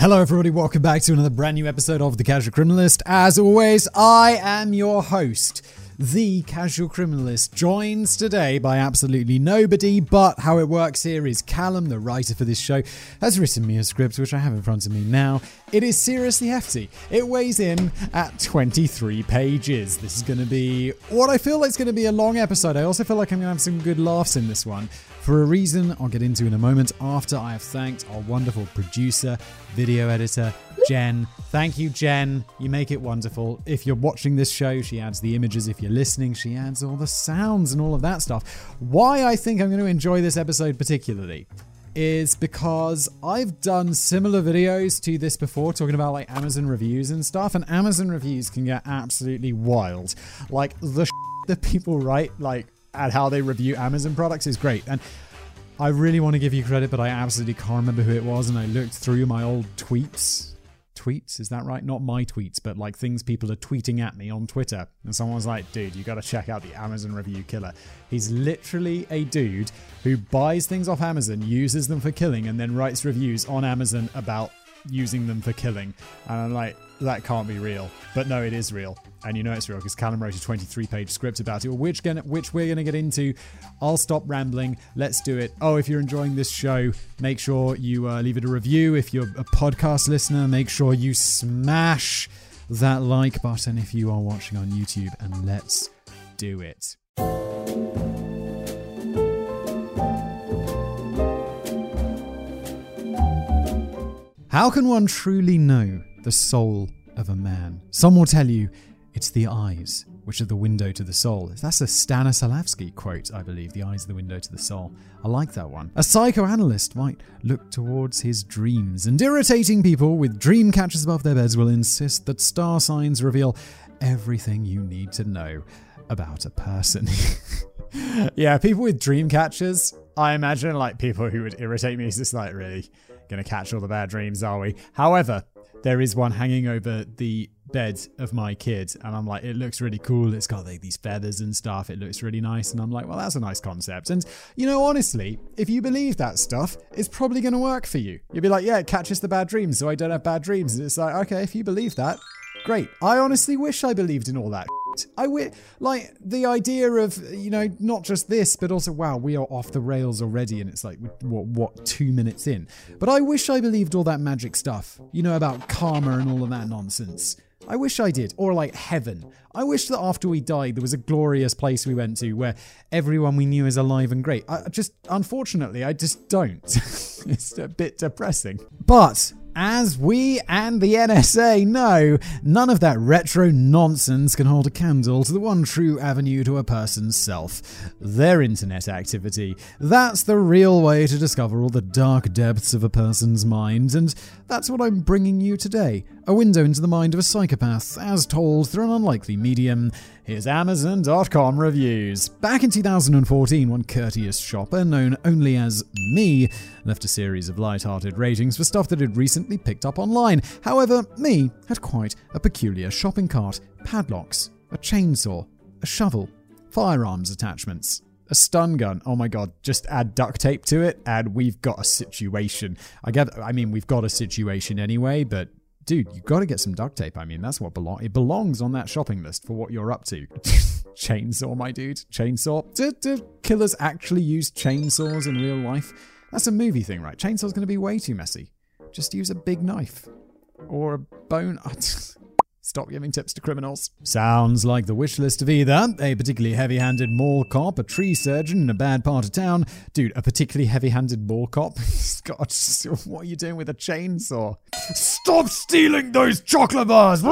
Hello, everybody. Welcome back to another brand new episode of The Casual Criminalist. As always, I am your host. The Casual Criminalist joins today by absolutely nobody, but how it works here is Callum, the writer for this show, has written me a script which I have in front of me now. It is seriously hefty. It weighs in at 23 pages. This is going to be what I feel like is going to be a long episode. I also feel like I'm going to have some good laughs in this one. For a reason I'll get into in a moment after I have thanked our wonderful producer, video editor, Jen. Thank you, Jen. You make it wonderful. If you're watching this show, she adds the images. If you're listening, she adds all the sounds and all of that stuff. Why I think I'm going to enjoy this episode particularly is because I've done similar videos to this before, talking about like Amazon reviews and stuff, and Amazon reviews can get absolutely wild. Like the that people write, like at how they review Amazon products is great. And I really want to give you credit, but I absolutely can't remember who it was. And I looked through my old tweets. Tweets, is that right? Not my tweets, but like things people are tweeting at me on Twitter. And someone's like, dude, you got to check out the Amazon review killer. He's literally a dude who buys things off Amazon, uses them for killing, and then writes reviews on Amazon about using them for killing. And I'm like, that can't be real. But no, it is real. And you know it's real because Callum wrote a 23 page script about it, which, gonna, which we're going to get into. I'll stop rambling. Let's do it. Oh, if you're enjoying this show, make sure you uh, leave it a review. If you're a podcast listener, make sure you smash that like button if you are watching on YouTube. And let's do it. How can one truly know the soul of a man? Some will tell you it's the eyes, which are the window to the soul. That's a Stanislavski quote, I believe. The eyes are the window to the soul. I like that one. A psychoanalyst might look towards his dreams, and irritating people with dream catchers above their beds will insist that star signs reveal everything you need to know about a person. yeah, people with dream catchers, I imagine like people who would irritate me is just like really gonna catch all the bad dreams, are we? However, there is one hanging over the bed of my kid, and I'm like, it looks really cool. It's got like these feathers and stuff. It looks really nice, and I'm like, well, that's a nice concept. And you know, honestly, if you believe that stuff, it's probably gonna work for you. You'll be like, yeah, it catches the bad dreams, so I don't have bad dreams. And it's like, okay, if you believe that, great. I honestly wish I believed in all that. I wi- like the idea of you know not just this, but also wow, we are off the rails already, and it's like what what two minutes in. But I wish I believed all that magic stuff, you know about karma and all of that nonsense. I wish I did, or like heaven. I wish that after we died, there was a glorious place we went to where everyone we knew is alive and great. I just, unfortunately, I just don't. it's a bit depressing. But as we and the NSA know, none of that retro nonsense can hold a candle to the one true avenue to a person's self their internet activity. That's the real way to discover all the dark depths of a person's mind, and that's what I'm bringing you today a window into the mind of a psychopath, as told through an unlikely medium. Here's Amazon.com reviews. Back in 2014, one courteous shopper, known only as Me, left a series of light-hearted ratings for stuff that had recently picked up online. However, Me had quite a peculiar shopping cart padlocks, a chainsaw, a shovel, firearms attachments. A stun gun. Oh my god, just add duct tape to it and we've got a situation. I get I mean we've got a situation anyway, but dude, you got to get some duct tape. I mean, that's what belong. It belongs on that shopping list for what you're up to. chainsaw, my dude. Chainsaw. Do, do killers actually use chainsaws in real life? That's a movie thing, right? Chainsaw's going to be way too messy. Just use a big knife or a bone. Stop giving tips to criminals. Sounds like the wish list of either a particularly heavy handed mall cop, a tree surgeon in a bad part of town. Dude, a particularly heavy handed mall cop? God, what are you doing with a chainsaw? Stop stealing those chocolate bars!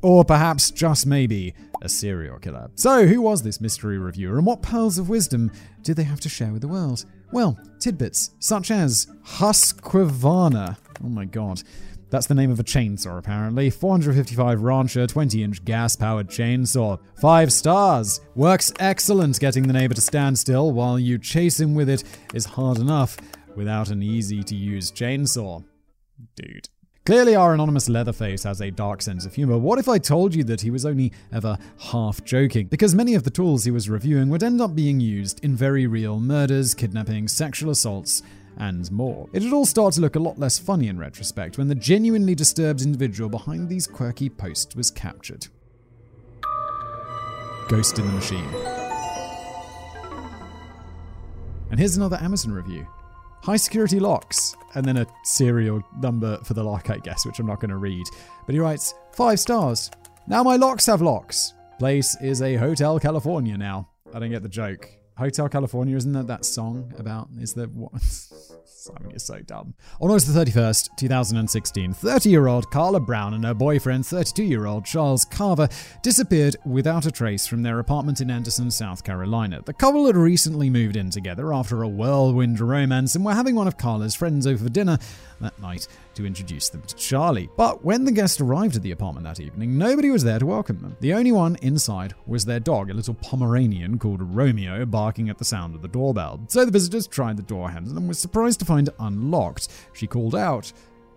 or perhaps, just maybe, a serial killer. So, who was this mystery reviewer and what pearls of wisdom did they have to share with the world? Well, tidbits such as Husqvarna. Oh my god. That's the name of a chainsaw, apparently. 455 Rancher 20 inch gas powered chainsaw. Five stars. Works excellent getting the neighbor to stand still while you chase him with it is hard enough without an easy to use chainsaw. Dude. Clearly, our anonymous Leatherface has a dark sense of humor. What if I told you that he was only ever half joking? Because many of the tools he was reviewing would end up being used in very real murders, kidnappings, sexual assaults, and more. It'd all start to look a lot less funny in retrospect when the genuinely disturbed individual behind these quirky posts was captured. Ghost in the Machine. And here's another Amazon review. High security locks, and then a serial number for the lock, I guess, which I'm not going to read. But he writes, five stars. Now my locks have locks. Place is a Hotel California now. I don't get the joke. Hotel California, isn't that that song about? Is there what? Simon, you're so dumb. On August the 31st, 2016, 30 year old Carla Brown and her boyfriend, 32 year old Charles Carver, disappeared without a trace from their apartment in Anderson, South Carolina. The couple had recently moved in together after a whirlwind romance and were having one of Carla's friends over for dinner that night to introduce them to Charlie. But when the guests arrived at the apartment that evening, nobody was there to welcome them. The only one inside was their dog, a little Pomeranian called Romeo, barking at the sound of the doorbell. So the visitors tried the door handle and were surprised to find it unlocked. She called out,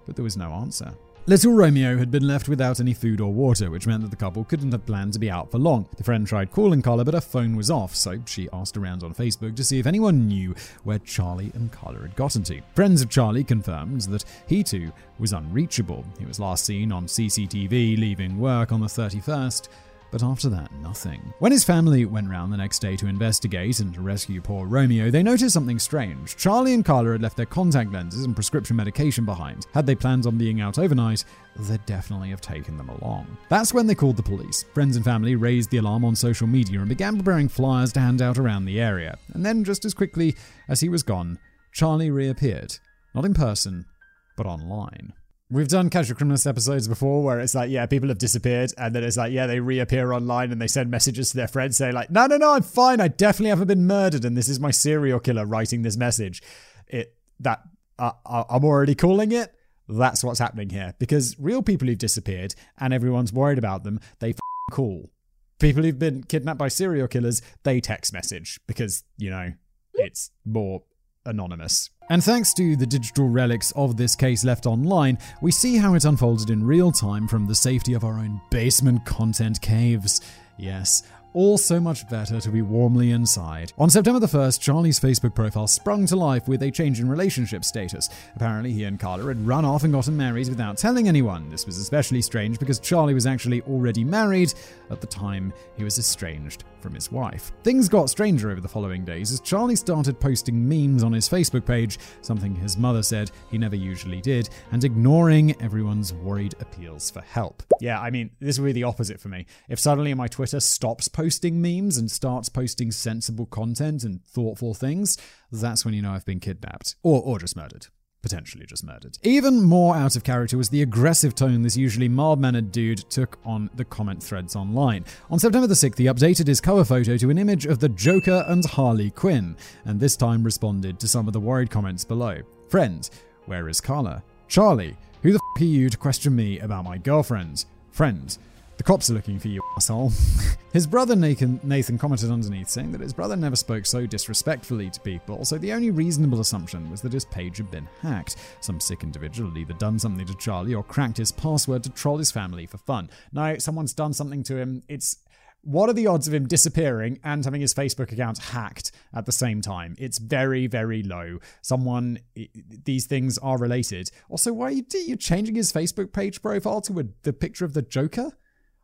but there was no answer. Little Romeo had been left without any food or water, which meant that the couple couldn't have planned to be out for long. The friend tried calling Carla, but her phone was off, so she asked around on Facebook to see if anyone knew where Charlie and Carla had gotten to. Friends of Charlie confirmed that he too was unreachable. He was last seen on CCTV leaving work on the 31st but after that, nothing. When his family went round the next day to investigate and rescue poor Romeo, they noticed something strange. Charlie and Carla had left their contact lenses and prescription medication behind. Had they planned on being out overnight, they'd definitely have taken them along. That's when they called the police. Friends and family raised the alarm on social media and began preparing flyers to hand out around the area. And then, just as quickly as he was gone, Charlie reappeared. Not in person, but online. We've done Casual Criminalist episodes before where it's like, yeah, people have disappeared, and then it's like, yeah, they reappear online and they send messages to their friends saying, like, no, no, no, I'm fine. I definitely haven't been murdered, and this is my serial killer writing this message. It that uh, I'm already calling it. That's what's happening here because real people who've disappeared and everyone's worried about them, they f- call. People who've been kidnapped by serial killers, they text message because you know it's more anonymous. And thanks to the digital relics of this case left online, we see how it unfolded in real time from the safety of our own basement content caves. Yes, all so much better to be warmly inside. On September the 1st, Charlie's Facebook profile sprung to life with a change in relationship status. Apparently, he and Carla had run off and gotten married without telling anyone. This was especially strange because Charlie was actually already married at the time he was estranged from his wife. Things got stranger over the following days as Charlie started posting memes on his Facebook page, something his mother said he never usually did, and ignoring everyone's worried appeals for help. Yeah, I mean, this would be the opposite for me. If suddenly my Twitter stops posting memes and starts posting sensible content and thoughtful things, that's when you know I've been kidnapped. Or, or just murdered potentially just murdered. Even more out of character was the aggressive tone this usually mild mannered dude took on the comment threads online. On September the 6th, he updated his cover photo to an image of the Joker and Harley Quinn, and this time responded to some of the worried comments below. Friend, where is Carla? Charlie, who the f are you to question me about my girlfriend? Friend, the cops are looking for you, asshole. his brother Nathan, Nathan commented underneath, saying that his brother never spoke so disrespectfully to people, so the only reasonable assumption was that his page had been hacked. Some sick individual had either done something to Charlie or cracked his password to troll his family for fun. No, someone's done something to him. It's what are the odds of him disappearing and having his Facebook account hacked at the same time? It's very, very low. Someone, these things are related. Also, why are you, changing his Facebook page profile to a, the picture of the Joker?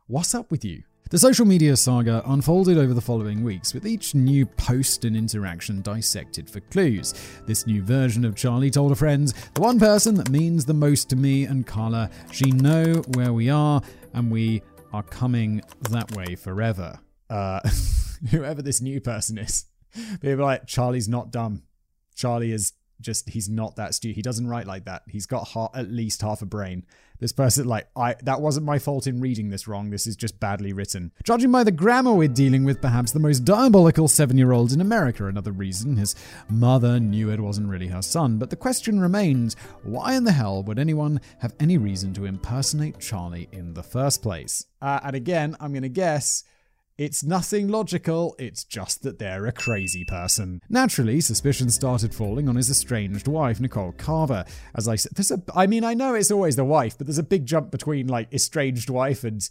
What's up with you? The social media saga unfolded over the following weeks, with each new post and interaction dissected for clues. This new version of Charlie told a friend, The one person that means the most to me and Carla, she know where we are, and we are coming that way forever. Uh, whoever this new person is. People like, Charlie's not dumb. Charlie is just he's not that stupid. He doesn't write like that. He's got ha- at least half a brain. This person, like, I that wasn't my fault in reading this wrong. This is just badly written. Judging by the grammar, we're dealing with perhaps the most diabolical seven-year-old in America. Another reason his mother knew it wasn't really her son. But the question remains: Why in the hell would anyone have any reason to impersonate Charlie in the first place? Uh, and again, I'm gonna guess it's nothing logical, it's just that they're a crazy person. Naturally, suspicion started falling on his estranged wife, Nicole Carver. As I said, there's a, I mean, I know it's always the wife, but there's a big jump between like estranged wife and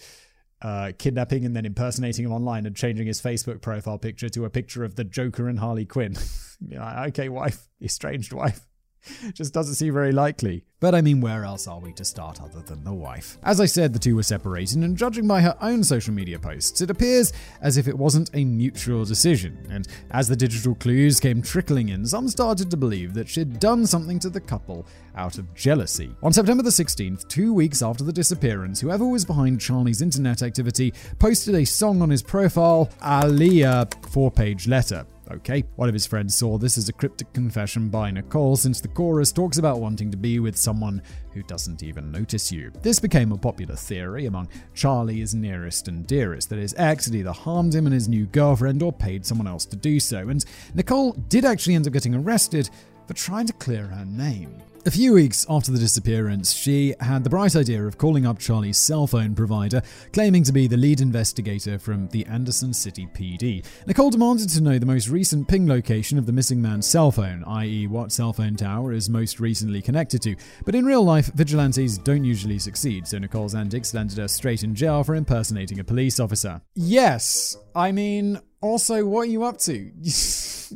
uh, kidnapping and then impersonating him online and changing his Facebook profile picture to a picture of the Joker and Harley Quinn. okay, wife, estranged wife. Just doesn't seem very likely. But I mean, where else are we to start other than the wife? As I said, the two were separated, and judging by her own social media posts, it appears as if it wasn't a mutual decision. And as the digital clues came trickling in, some started to believe that she'd done something to the couple out of jealousy. On September the 16th, two weeks after the disappearance, whoever was behind Charlie's internet activity posted a song on his profile, Aaliyah four page letter. Okay, one of his friends saw this as a cryptic confession by Nicole since the chorus talks about wanting to be with someone who doesn't even notice you. This became a popular theory among Charlie's nearest and dearest that his ex had either harmed him and his new girlfriend or paid someone else to do so, and Nicole did actually end up getting arrested for trying to clear her name. A few weeks after the disappearance, she had the bright idea of calling up Charlie's cell phone provider, claiming to be the lead investigator from the Anderson City PD. Nicole demanded to know the most recent ping location of the missing man's cell phone, i.e., what cell phone tower is most recently connected to. But in real life, vigilantes don't usually succeed, so Nicole's antics landed her straight in jail for impersonating a police officer. Yes, I mean, also, what are you up to?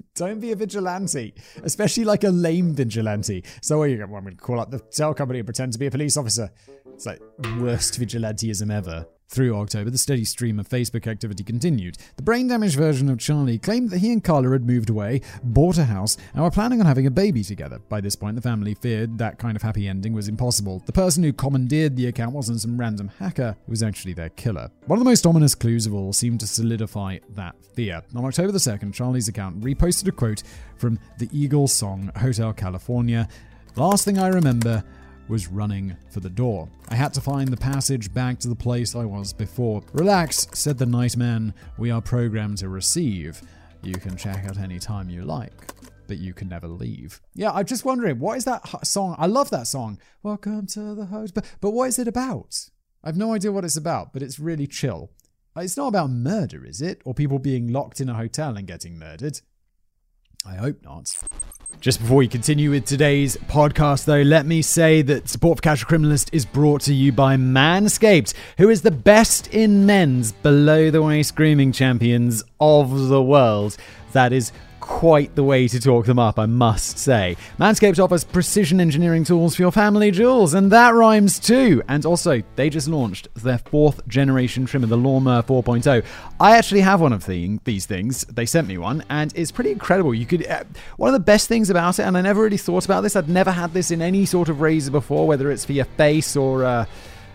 Don't be a vigilante, especially like a lame vigilante. So, what are you going to call up the cell company and pretend to be a police officer? It's like worst vigilanteism ever. Through October, the steady stream of Facebook activity continued. The brain damaged version of Charlie claimed that he and Carla had moved away, bought a house, and were planning on having a baby together. By this point, the family feared that kind of happy ending was impossible. The person who commandeered the account wasn't some random hacker, it was actually their killer. One of the most ominous clues of all seemed to solidify that fear. On October the 2nd, Charlie's account reposted a quote from the Eagles song Hotel California. Last thing I remember was running for the door. I had to find the passage back to the place I was before. Relax, said the nightman. We are programmed to receive. You can check out any time you like, but you can never leave. Yeah, I'm just wondering, what is that song? I love that song. Welcome to the host. But, but what is it about? I have no idea what it's about, but it's really chill. Uh, it's not about murder, is it? Or people being locked in a hotel and getting murdered? I hope not. Just before we continue with today's podcast, though, let me say that support for Casual Criminalist is brought to you by Manscaped, who is the best in men's below the waist grooming champions of the world. That is quite the way to talk them up, I must say. Manscaped offers precision engineering tools for your family jewels, and that rhymes too. And also, they just launched their fourth generation trimmer, the Lawnmower 4.0. I actually have one of the, these things. They sent me one, and it's pretty incredible. You could uh, one of the best things about it, and I never really thought about this. I'd never had this in any sort of razor before, whether it's for your face or. Uh,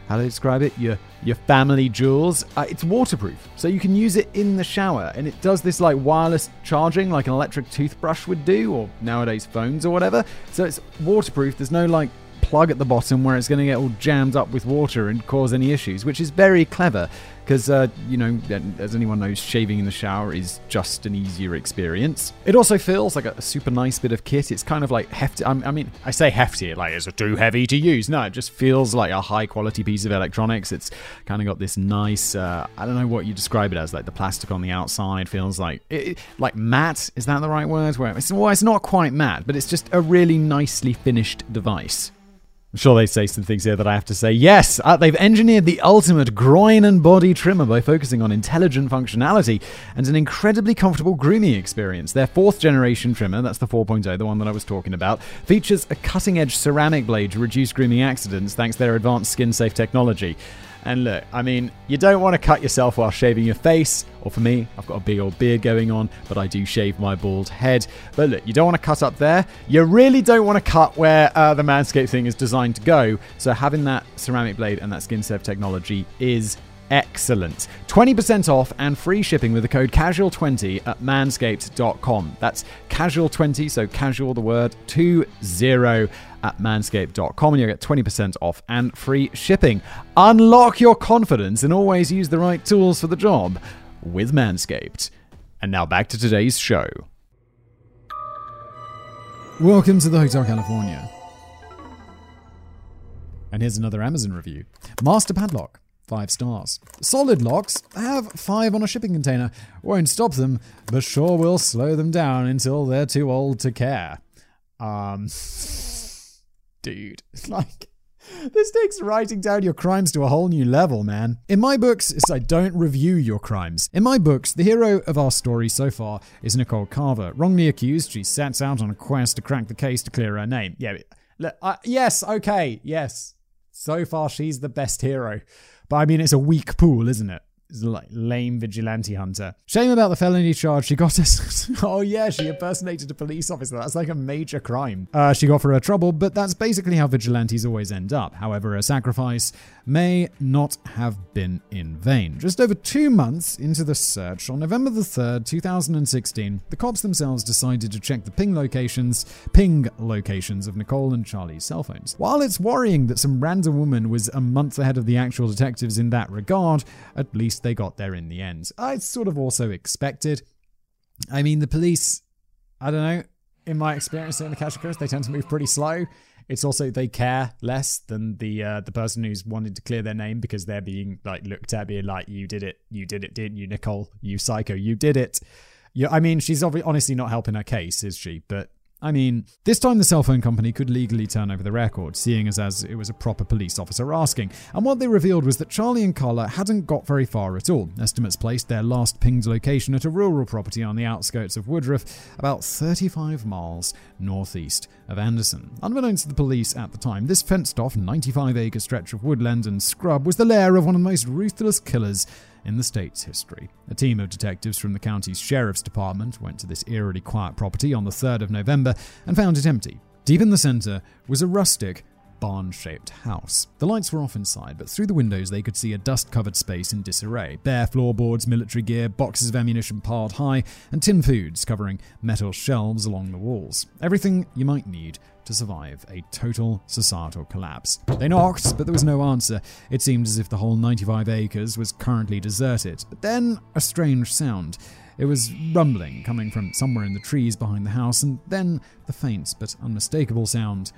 how to describe it? Your your family jewels. Uh, it's waterproof, so you can use it in the shower, and it does this like wireless charging, like an electric toothbrush would do, or nowadays phones or whatever. So it's waterproof. There's no like plug at the bottom where it's going to get all jammed up with water and cause any issues, which is very clever because, uh, you know, as anyone knows, shaving in the shower is just an easier experience. It also feels like a, super nice bit of kit. It's kind of like hefty. I mean, I say hefty, like it's too heavy to use. No, it just feels like a high quality piece of electronics. It's kind of got this nice, uh, I don't know what you describe it as, like the plastic on the outside feels like, it, like matte. Is that the right word? Where it's, well, it's not quite matte, but it's just a really nicely finished device. I'm sure they say some things here that I have to say. Yes, uh, they've engineered the ultimate groin and body trimmer by focusing on intelligent functionality and an incredibly comfortable grooming experience. Their fourth generation trimmer, that's the 4.0, the one that I was talking about, features a cutting edge ceramic blade to reduce grooming accidents thanks to their advanced skin safe technology. And look, I mean, you don't want to cut yourself while shaving your face, or for me, I've got a big old beard going on, but I do shave my bald head. But look, you don't want to cut up there. You really don't want to cut where uh, the Manscaped thing is designed to go. So having that ceramic blade and that skin safe technology is excellent. 20% off and free shipping with the code casual20 at manscaped.com. That's casual20, so casual the word 20 at manscaped.com and you'll get 20% off and free shipping. Unlock your confidence and always use the right tools for the job with Manscaped. And now back to today's show. Welcome to the Hotel California. And here's another Amazon review Master Padlock. Five stars. Solid locks have five on a shipping container. Won't stop them, but sure will slow them down until they're too old to care. Um, dude, It's like, This takes writing down your crimes to a whole new level, man. In my books, it's I don't review your crimes. In my books, the hero of our story so far is Nicole Carver. Wrongly accused, she sets out on a quest to crack the case to clear her name. Yeah, uh, yes, okay, yes. So far, she's the best hero. But I mean, it's a weak pool, isn't it? Like lame vigilante hunter. Shame about the felony charge. She got us. oh yeah, she impersonated a police officer. That's like a major crime. Uh, she got for her trouble, but that's basically how vigilantes always end up. However, a sacrifice may not have been in vain. Just over two months into the search, on November the 3rd, 2016, the cops themselves decided to check the ping locations, ping locations of Nicole and Charlie's cell phones. While it's worrying that some random woman was a month ahead of the actual detectives in that regard, at least they got there in the end. I sort of also expected. I mean, the police, I don't know, in my experience in the Cash they tend to move pretty slow. It's also they care less than the uh, the person who's wanted to clear their name because they're being like looked at, being like, "You did it, you did it, didn't you, Nicole? You psycho, you did it." Yeah, I mean, she's obviously honestly not helping her case, is she? But I mean, this time the cell phone company could legally turn over the record, seeing as, as it was a proper police officer asking. And what they revealed was that Charlie and Carla hadn't got very far at all. Estimates placed their last pinged location at a rural property on the outskirts of Woodruff, about 35 miles northeast of Anderson. Unbeknownst to the police at the time, this fenced off 95 acre stretch of woodland and scrub was the lair of one of the most ruthless killers in the state's history. A team of detectives from the county's sheriff's department went to this eerily quiet property on the 3rd of November and found it empty. Deep in the center was a rustic, barn shaped house. The lights were off inside, but through the windows they could see a dust covered space in disarray bare floorboards, military gear, boxes of ammunition piled high, and tin foods covering metal shelves along the walls. Everything you might need to survive a total societal collapse. They knocked, but there was no answer. It seemed as if the whole 95 acres was currently deserted. But then a strange sound. It was rumbling coming from somewhere in the trees behind the house, and then the faint but unmistakable sound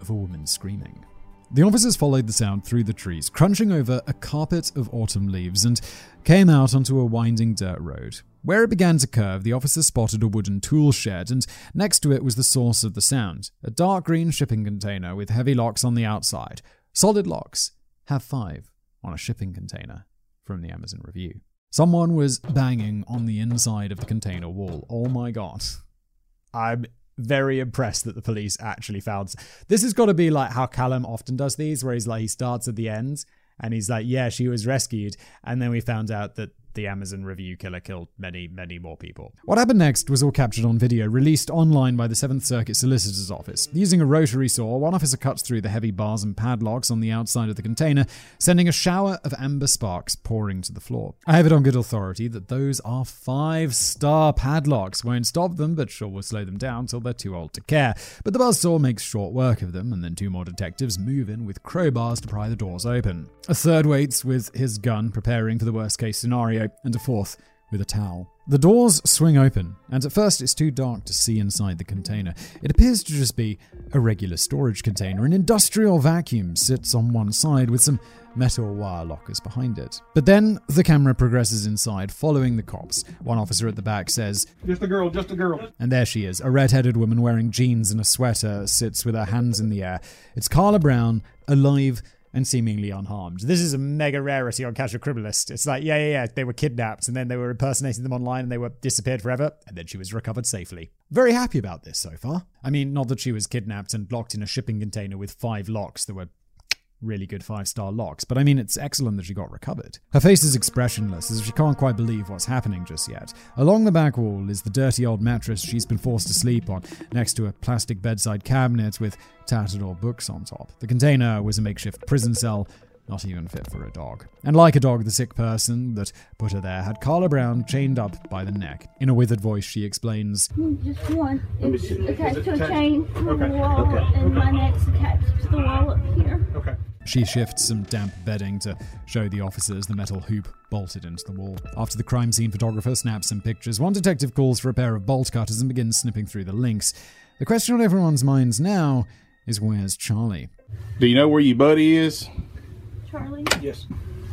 of a woman screaming. The officers followed the sound through the trees, crunching over a carpet of autumn leaves, and came out onto a winding dirt road. Where it began to curve, the officer spotted a wooden tool shed, and next to it was the source of the sound a dark green shipping container with heavy locks on the outside. Solid locks. Have five on a shipping container. From the Amazon review. Someone was banging on the inside of the container wall. Oh my god. I'm very impressed that the police actually found. This has got to be like how Callum often does these, where he's like, he starts at the end and he's like, yeah, she was rescued. And then we found out that the Amazon review killer killed many, many more people. What happened next was all captured on video, released online by the 7th Circuit Solicitor's Office. Using a rotary saw, one officer cuts through the heavy bars and padlocks on the outside of the container, sending a shower of amber sparks pouring to the floor. I have it on good authority that those are five star padlocks. Won't stop them, but sure will slow them down till they're too old to care. But the buzzsaw makes short work of them, and then two more detectives move in with crowbars to pry the doors open. A third waits with his gun, preparing for the worst case scenario and a fourth with a towel. The doors swing open, and at first it's too dark to see inside the container. It appears to just be a regular storage container. An industrial vacuum sits on one side with some metal wire lockers behind it. But then the camera progresses inside, following the cops. One officer at the back says, Just a girl, just a girl. And there she is. A red headed woman wearing jeans and a sweater sits with her hands in the air. It's Carla Brown, alive and seemingly unharmed. This is a mega rarity on Casual Criminalist. It's like, yeah, yeah, yeah, they were kidnapped and then they were impersonating them online and they were disappeared forever, and then she was recovered safely. Very happy about this so far. I mean, not that she was kidnapped and locked in a shipping container with five locks that were really good five star locks, but I mean, it's excellent that she got recovered. Her face is expressionless, as if she can't quite believe what's happening just yet. Along the back wall is the dirty old mattress she's been forced to sleep on, next to a plastic bedside cabinet with tattered old books on top. The container was a makeshift prison cell, not even fit for a dog. And like a dog, the sick person that put her there had Carla Brown chained up by the neck. In a withered voice, she explains hmm, Just one. It's attached to a chain on okay. the wall, okay. and okay. my neck's attached to the wall up here. Okay. She shifts some damp bedding to show the officers the metal hoop bolted into the wall. After the crime scene photographer snaps some pictures, one detective calls for a pair of bolt cutters and begins snipping through the links. The question on everyone's minds now is where's Charlie? Do you know where your buddy is? Charlie? Yes.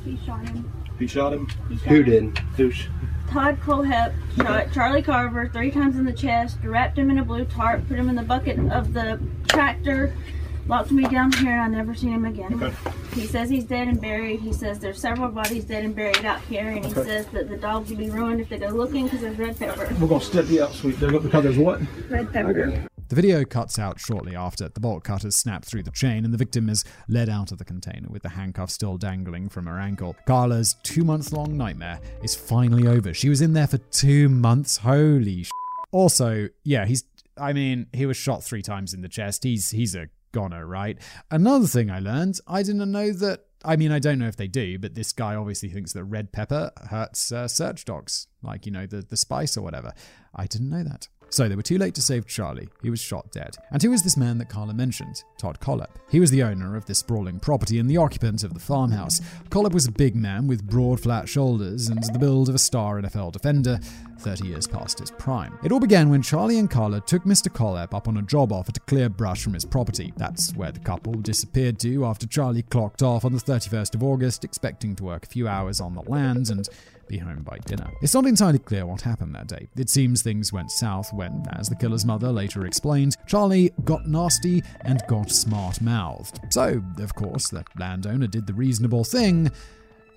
He shot him. He shot him? He shot Who him. did? Who? Todd Kohlhepp shot Charlie Carver three times in the chest, wrapped him in a blue tarp, put him in the bucket of the tractor, locked me down here and I never seen him again. Okay. He says he's dead and buried. He says there's several bodies dead and buried out here, and he says that the dogs will be ruined if they go looking because there's red pepper. We're gonna step you out, sweet. Because there's what? Red pepper. The video cuts out shortly after. The bolt cutters snap through the chain, and the victim is led out of the container with the handcuff still dangling from her ankle. Carla's two months long nightmare is finally over. She was in there for two months. Holy sh. Also, yeah, he's. I mean, he was shot three times in the chest. He's he's a goner, right? Another thing I learned, I didn't know that. I mean, I don't know if they do, but this guy obviously thinks that red pepper hurts uh, search dogs, like you know the the spice or whatever. I didn't know that. So they were too late to save Charlie. He was shot dead. And who is this man that Carla mentioned? Todd Kohlhepp. He was the owner of this sprawling property and the occupant of the farmhouse. Kohlhepp was a big man with broad, flat shoulders and the build of a star NFL defender, 30 years past his prime. It all began when Charlie and Carla took Mr. Kohlhepp up on a job offer to clear brush from his property. That's where the couple disappeared to after Charlie clocked off on the 31st of August, expecting to work a few hours on the land and be home by dinner. It's not entirely clear what happened that day. It seems things went south when, as the killer's mother later explained, Charlie got nasty and got smart mouthed. So, of course, the landowner did the reasonable thing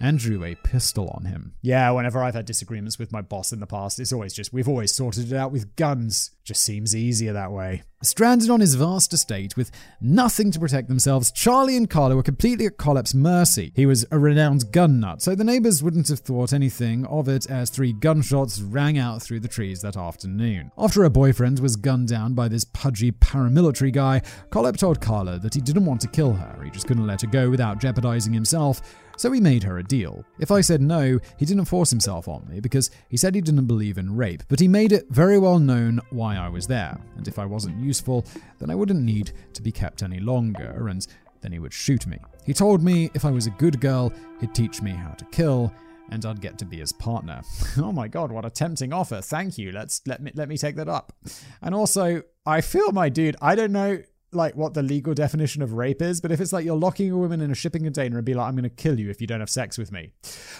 and drew a pistol on him. Yeah, whenever I've had disagreements with my boss in the past, it's always just, we've always sorted it out with guns. Just seems easier that way. Stranded on his vast estate with nothing to protect themselves, Charlie and Carla were completely at Kohlhepp's mercy. He was a renowned gun nut, so the neighbors wouldn't have thought anything of it as three gunshots rang out through the trees that afternoon. After her boyfriend was gunned down by this pudgy paramilitary guy, Kohlhepp told Carla that he didn't want to kill her, he just couldn't let her go without jeopardizing himself. So he made her a deal. If I said no, he didn't force himself on me because he said he didn't believe in rape, but he made it very well known why I was there. And if I wasn't useful, then I wouldn't need to be kept any longer, and then he would shoot me. He told me if I was a good girl, he'd teach me how to kill, and I'd get to be his partner. oh my god, what a tempting offer. Thank you. Let's let me let me take that up. And also, I feel my dude, I don't know like what the legal definition of rape is, but if it's like you're locking a woman in a shipping container and be like, I'm going to kill you if you don't have sex with me,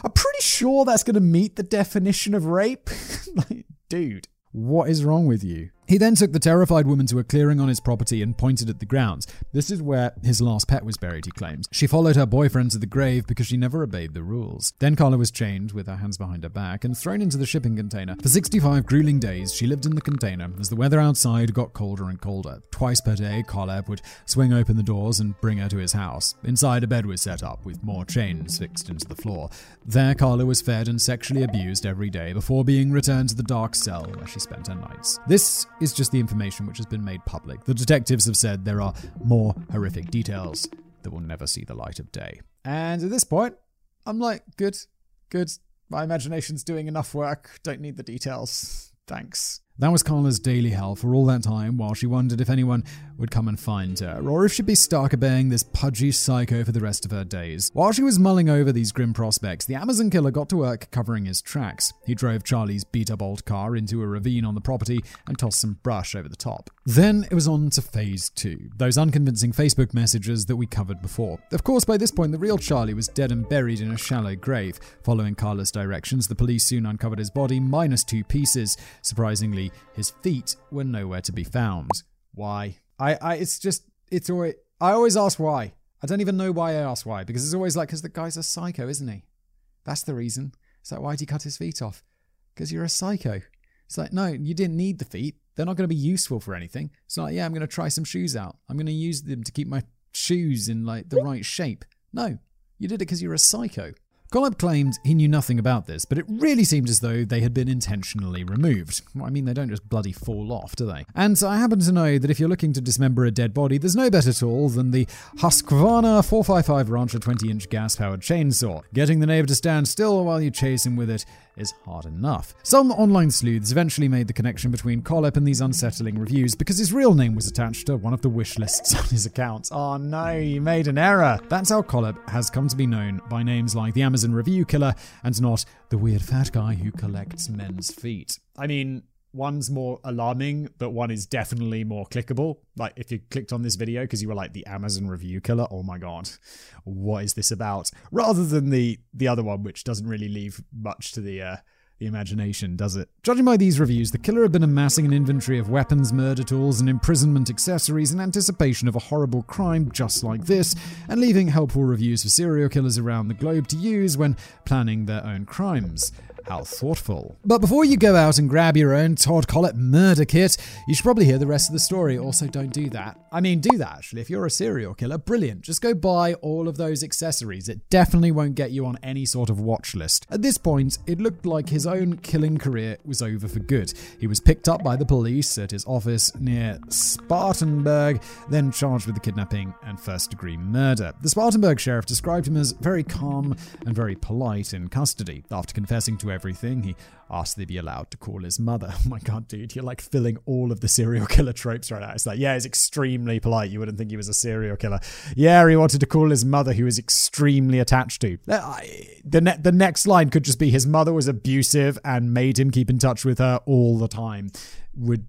I'm pretty sure that's going to meet the definition of rape. like, dude, what is wrong with you? He then took the terrified woman to a clearing on his property and pointed at the grounds. This is where his last pet was buried, he claims. She followed her boyfriend to the grave because she never obeyed the rules. Then Carla was chained with her hands behind her back and thrown into the shipping container. For 65 grueling days, she lived in the container as the weather outside got colder and colder. Twice per day, Carla would swing open the doors and bring her to his house. Inside, a bed was set up with more chains fixed into the floor. There, Carla was fed and sexually abused every day before being returned to the dark cell where she spent her nights. This is just the information which has been made public. The detectives have said there are more horrific details that will never see the light of day. And at this point, I'm like, good, good. My imagination's doing enough work. Don't need the details. Thanks. That was Carla's daily hell for all that time while she wondered if anyone would come and find her, or if she'd be stuck obeying this pudgy psycho for the rest of her days. While she was mulling over these grim prospects, the Amazon killer got to work covering his tracks. He drove Charlie's beat up old car into a ravine on the property and tossed some brush over the top. Then it was on to phase two, those unconvincing Facebook messages that we covered before. Of course, by this point, the real Charlie was dead and buried in a shallow grave. Following Carla's directions, the police soon uncovered his body, minus two pieces. Surprisingly, his feet were nowhere to be found. Why? I, I it's just it's always I always ask why. I don't even know why I ask why, because it's always like because the guy's a psycho, isn't he? That's the reason. It's like why'd he cut his feet off? Because you're a psycho. It's like, no, you didn't need the feet. They're not going to be useful for anything. It's like, yeah, I'm going to try some shoes out. I'm going to use them to keep my shoes in like the right shape. No, you did it because you're a psycho. Kohlhepp claimed he knew nothing about this, but it really seemed as though they had been intentionally removed. Well, I mean, they don't just bloody fall off, do they? And I happen to know that if you're looking to dismember a dead body, there's no better tool than the Husqvarna 455 Rancher 20 inch gas powered chainsaw. Getting the neighbor to stand still while you chase him with it is hard enough. Some online sleuths eventually made the connection between Kohlhepp and these unsettling reviews because his real name was attached to one of the wish lists on his account. Oh no, you made an error. That's how Kohlhepp has come to be known by names like the Amazon Review Killer and not the weird fat guy who collects men's feet. I mean, one's more alarming, but one is definitely more clickable. Like if you clicked on this video because you were like the Amazon review killer, oh my god, what is this about? Rather than the the other one, which doesn't really leave much to the uh, the imagination, does it? Judging by these reviews, the killer had been amassing an inventory of weapons, murder tools, and imprisonment accessories in anticipation of a horrible crime just like this, and leaving helpful reviews for serial killers around the globe to use when planning their own crimes. How thoughtful. But before you go out and grab your own Todd Kohlhepp murder kit, you should probably hear the rest of the story. Also, don't do that. I mean, do that actually. If you're a serial killer, brilliant. Just go buy all of those accessories. It definitely won't get you on any sort of watch list. At this point, it looked like his own killing career was over for good. He was picked up by the police at his office near Spartanburg, then charged with the kidnapping and first degree murder. The Spartanburg sheriff described him as very calm and very polite in custody. After confessing to everything, he asked they be allowed to call his mother. Oh my god, dude, you're like filling all of the serial killer tropes right now. It's like, yeah, he's extremely polite. You wouldn't think he was a serial killer. Yeah, he wanted to call his mother, who was extremely attached to. Uh, the, ne- the next line could just be his mother was abusive and made him keep in touch with her all the time. Would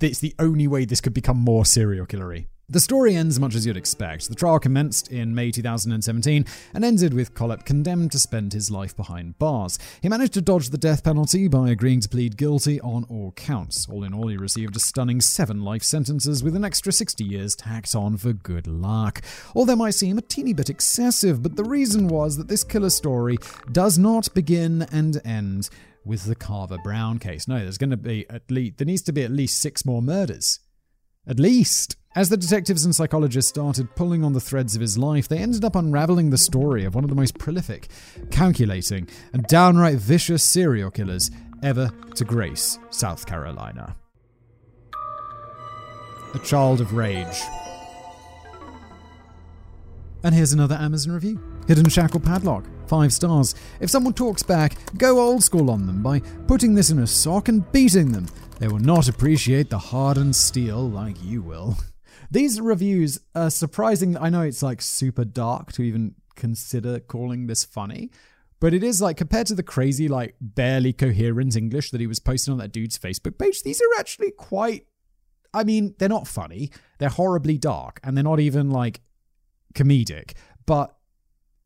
it's the only way this could become more serial killery. The story ends much as you'd expect. The trial commenced in May 2017 and ended with Kohlhepp condemned to spend his life behind bars. He managed to dodge the death penalty by agreeing to plead guilty on all counts. All in all, he received a stunning seven life sentences with an extra 60 years tacked on for good luck. All that might seem a teeny bit excessive, but the reason was that this killer story does not begin and end with the Carver Brown case. No, there's going to be at least there needs to be at least six more murders. At least. As the detectives and psychologists started pulling on the threads of his life, they ended up unraveling the story of one of the most prolific, calculating, and downright vicious serial killers ever to grace South Carolina. A Child of Rage. And here's another Amazon review Hidden Shackle Padlock. Five stars. If someone talks back, go old school on them by putting this in a sock and beating them. They will not appreciate the hardened steel like you will. These reviews are surprising. I know it's like super dark to even consider calling this funny, but it is like compared to the crazy, like barely coherent English that he was posting on that dude's Facebook page, these are actually quite. I mean, they're not funny. They're horribly dark and they're not even like comedic, but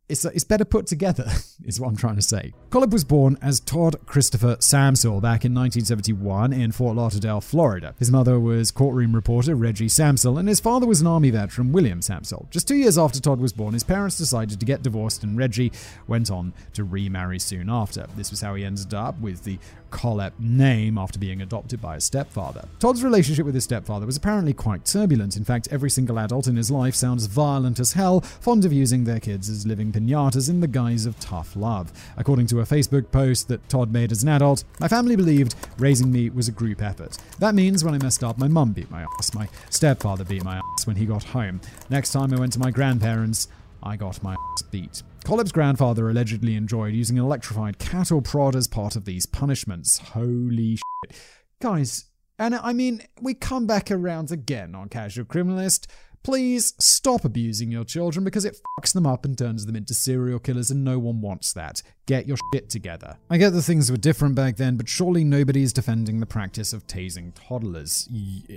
it's, it's better put together, is what I'm trying to say. Kohlhepp was born as Todd Christopher Samsel back in 1971 in Fort Lauderdale, Florida. His mother was courtroom reporter Reggie Samsel, and his father was an Army veteran William Samsel. Just two years after Todd was born, his parents decided to get divorced, and Reggie went on to remarry soon after. This was how he ended up with the Kohlhepp name after being adopted by his stepfather. Todd's relationship with his stepfather was apparently quite turbulent. In fact, every single adult in his life sounds violent as hell, fond of using their kids as living pinatas in the guise of tough love. According to a Facebook post that Todd made as an adult, my family believed raising me was a group effort. That means when I messed up, my mum beat my ass, my stepfather beat my ass when he got home. Next time I went to my grandparents, I got my ass beat. Kohlhepp's grandfather allegedly enjoyed using an electrified cattle prod as part of these punishments. Holy shit. Guys, and I mean, we come back around again on Casual Criminalist. Please stop abusing your children because it fucks them up and turns them into serial killers, and no one wants that. Get your shit together. I get that things were different back then, but surely nobody is defending the practice of tasing toddlers.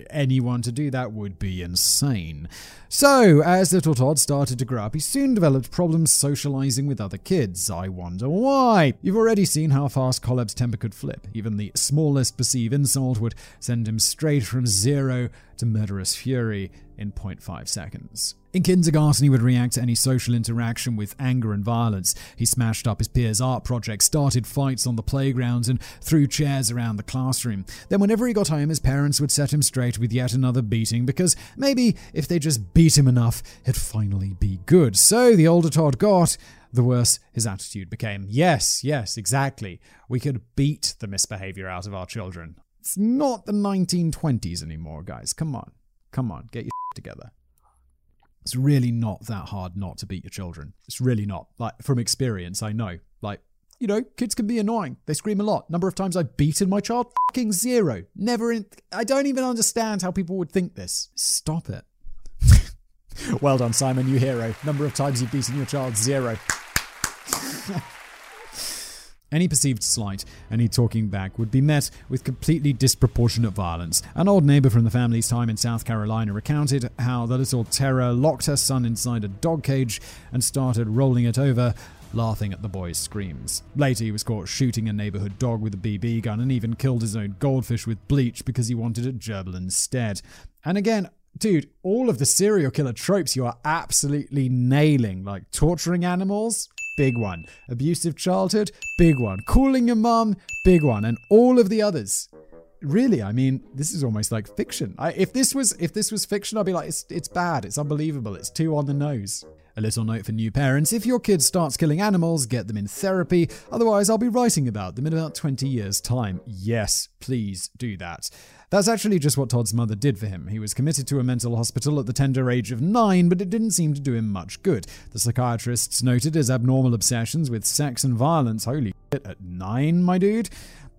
Anyone to do that would be insane. So, as little Todd started to grow up, he soon developed problems socializing with other kids. I wonder why. You've already seen how fast Kohlhepp's temper could flip. Even the smallest perceived insult would send him straight from zero to murderous fury in 0.5 seconds. In kindergarten, he would react to any social interaction with anger and violence. He smashed up his peers' art projects, started fights on the playgrounds, and threw chairs around the classroom. Then, whenever he got home, his parents would set him straight with yet another beating because maybe if they just beat him enough, it'd finally be good. So, the older Todd got, the worse his attitude became. Yes, yes, exactly. We could beat the misbehavior out of our children. It's not the 1920s anymore, guys. Come on. Come on, get your together. It's really not that hard not to beat your children. It's really not. Like from experience, I know. Like, you know, kids can be annoying. They scream a lot. Number of times I've beaten my child, fucking zero. Never in I don't even understand how people would think this. Stop it. well done, Simon, you hero. Number of times you've beaten your child, zero. Any perceived slight, any talking back would be met with completely disproportionate violence. An old neighbor from the family's time in South Carolina recounted how the little terror locked her son inside a dog cage and started rolling it over, laughing at the boy's screams. Later, he was caught shooting a neighborhood dog with a BB gun and even killed his own goldfish with bleach because he wanted a gerbil instead. And again, dude, all of the serial killer tropes you are absolutely nailing, like torturing animals, big one. Abusive childhood, big one. Calling your mum, big one. And all of the others. Really, I mean, this is almost like fiction. I, if this was if this was fiction, I'd be like, it's, it's bad, it's unbelievable, it's too on the nose. A little note for new parents if your kid starts killing animals, get them in therapy. Otherwise, I'll be writing about them in about 20 years' time. Yes, please do that. That's actually just what Todd's mother did for him. He was committed to a mental hospital at the tender age of nine, but it didn't seem to do him much good. The psychiatrists noted his abnormal obsessions with sex and violence. Holy shit, at nine, my dude?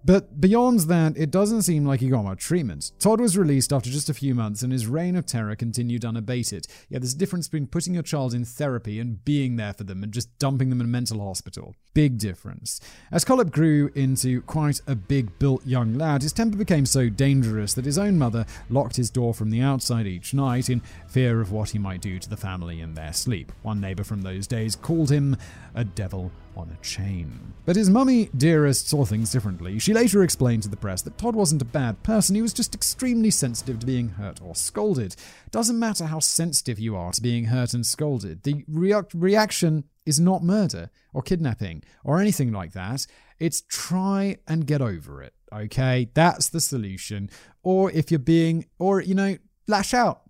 But beyond that, it doesn't seem like he got much treatment. Todd was released after just a few months, and his reign of terror continued unabated. Yeah, there's a difference between putting your child in therapy and being there for them and just dumping them in a mental hospital. Big difference. As Kohlhepp grew into quite a big built young lad, his temper became so dangerous that his own mother locked his door from the outside each night in fear of what he might do to the family in their sleep. One neighbor from those days called him a devil on a chain. But his mummy dearest saw things differently. She later explained to the press that Todd wasn't a bad person, he was just extremely sensitive to being hurt or scolded. Doesn't matter how sensitive you are to being hurt and scolded, the rea- reaction is not murder or kidnapping or anything like that. It's try and get over it, okay? That's the solution. Or if you're being, or, you know, lash out,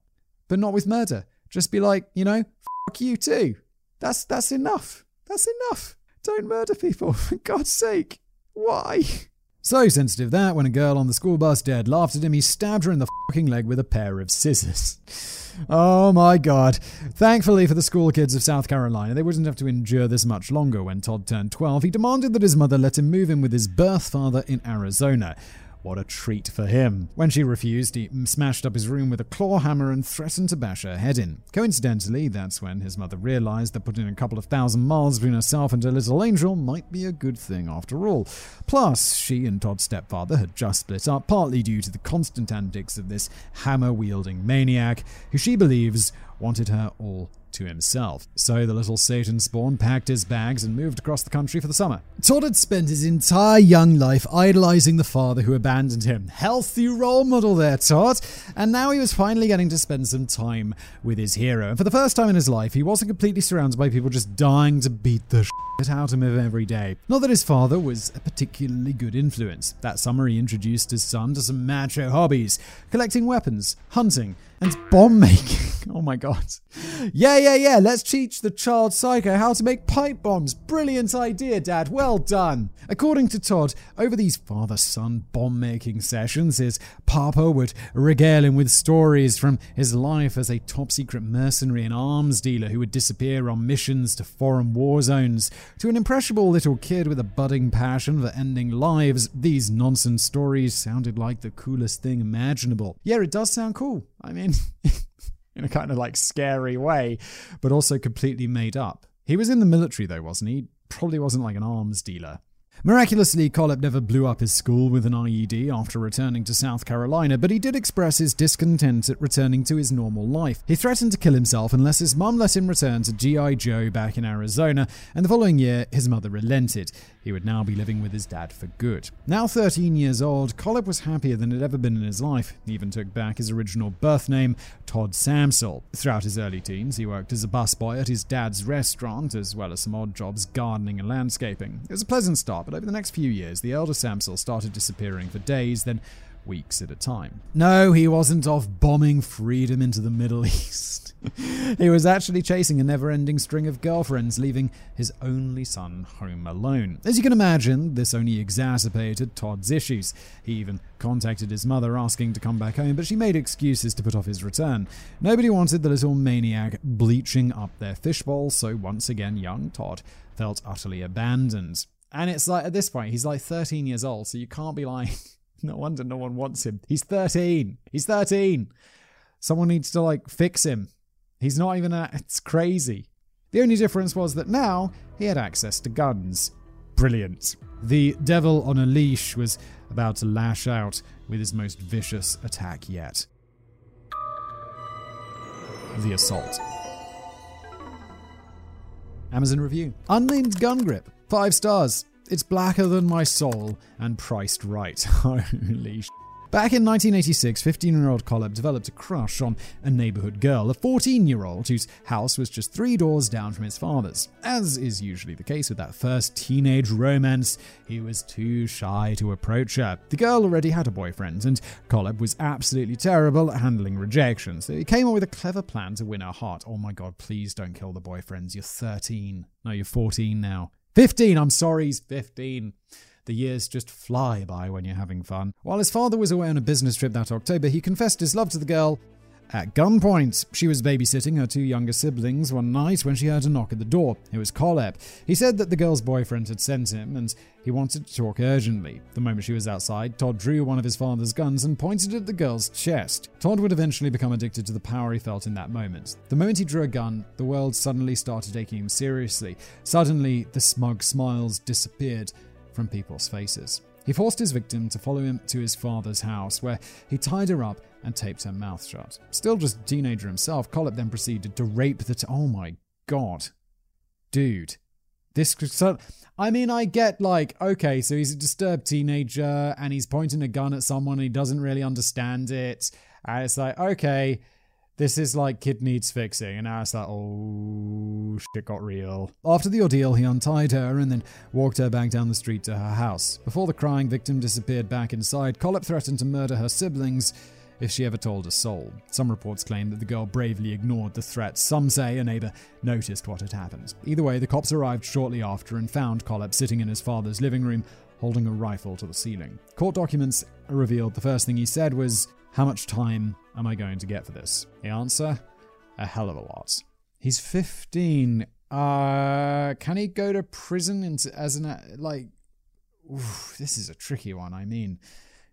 but not with murder. Just be like, you know, fuck you too. That's that's enough. That's enough. Don't murder people, for God's sake. Why? So sensitive that when a girl on the school bus dead laughed at him, he stabbed her in the fucking leg with a pair of scissors. Oh my god. Thankfully for the school kids of South Carolina, they wouldn't have to endure this much longer when Todd turned 12. He demanded that his mother let him move in with his birth father in Arizona. What a treat for him. When she refused, he smashed up his room with a claw hammer and threatened to bash her head in. Coincidentally, that's when his mother realized that putting a couple of thousand miles between herself and her little angel might be a good thing after all. Plus, she and Todd's stepfather had just split up, partly due to the constant antics of this hammer wielding maniac, who she believes wanted her all to himself. So the little Satan spawn packed his bags and moved across the country for the summer. Todd had spent his entire young life idolizing the father who abandoned him. Healthy role model there, Todd. And now he was finally getting to spend some time with his hero. And for the first time in his life, he wasn't completely surrounded by people just dying to beat the shit out of him every day. Not that his father was a particularly good influence. That summer, he introduced his son to some macho hobbies collecting weapons, hunting, and bomb making. Oh my god. Yeah, yeah, yeah. Let's teach the child psycho how to make pipe bombs. Brilliant idea, Dad. Well done. According to Todd, over these father son bomb making sessions, his papa would regale him with stories from his life as a top secret mercenary and arms dealer who would disappear on missions to foreign war zones. To an impressionable little kid with a budding passion for ending lives, these nonsense stories sounded like the coolest thing imaginable. Yeah, it does sound cool. I mean, in a kind of like scary way, but also completely made up. He was in the military though, wasn't he? Probably wasn't like an arms dealer. Miraculously, Kohlhepp never blew up his school with an IED after returning to South Carolina, but he did express his discontent at returning to his normal life. He threatened to kill himself unless his mum let him return to G.I. Joe back in Arizona, and the following year, his mother relented. He would now be living with his dad for good. Now 13 years old, Kohlhepp was happier than had ever been in his life. He even took back his original birth name, Todd Samsel. Throughout his early teens, he worked as a busboy at his dad's restaurant, as well as some odd jobs gardening and landscaping. It was a pleasant start, but over the next few years, the elder Samsel started disappearing for days, then weeks at a time. No, he wasn't off bombing freedom into the Middle East. he was actually chasing a never ending string of girlfriends, leaving his only son home alone. As you can imagine, this only exacerbated Todd's issues. He even contacted his mother asking to come back home, but she made excuses to put off his return. Nobody wanted the little maniac bleaching up their fishbowl, so once again, young Todd felt utterly abandoned. And it's like, at this point, he's like 13 years old, so you can't be like, no wonder no one wants him. He's 13. He's 13. Someone needs to like fix him. He's not even a, it's crazy. The only difference was that now he had access to guns. Brilliant. The devil on a leash was about to lash out with his most vicious attack yet the assault. Amazon review. Unnamed gun grip. Five stars. It's blacker than my soul and priced right. Holy sh- Back in 1986, 15 year old Kohlhepp developed a crush on a neighborhood girl, a 14 year old whose house was just three doors down from his father's. As is usually the case with that first teenage romance, he was too shy to approach her. The girl already had a boyfriend, and Kohlhepp was absolutely terrible at handling rejection, so he came up with a clever plan to win her heart. Oh my god, please don't kill the boyfriends. You're 13. No, you're 14 now. 15, I'm sorry, he's 15. The years just fly by when you're having fun. While his father was away on a business trip that October, he confessed his love to the girl at gunpoint. She was babysitting her two younger siblings one night when she heard a knock at the door. It was Kohlhepp. He said that the girl's boyfriend had sent him and he wanted to talk urgently. The moment she was outside, Todd drew one of his father's guns and pointed it at the girl's chest. Todd would eventually become addicted to the power he felt in that moment. The moment he drew a gun, the world suddenly started taking him seriously. Suddenly, the smug smiles disappeared from people's faces. He forced his victim to follow him to his father's house, where he tied her up and taped her mouth shut. Still just a teenager himself, Kohlhepp then proceeded to rape the. T- oh my god. Dude. This. So, I mean, I get like, okay, so he's a disturbed teenager and he's pointing a gun at someone and he doesn't really understand it. And it's like, okay, this is like kid needs fixing. And now it's like, oh, shit got real. After the ordeal, he untied her and then walked her back down the street to her house. Before the crying victim disappeared back inside, Kohlhepp threatened to murder her siblings if she ever told a soul. Some reports claim that the girl bravely ignored the threat. Some say a neighbor noticed what had happened. Either way, the cops arrived shortly after and found Kohlhepp sitting in his father's living room holding a rifle to the ceiling. Court documents revealed the first thing he said was, How much time am I going to get for this? The answer? A hell of a lot. He's 15. Uh, can he go to prison as an, like, oof, this is a tricky one. I mean,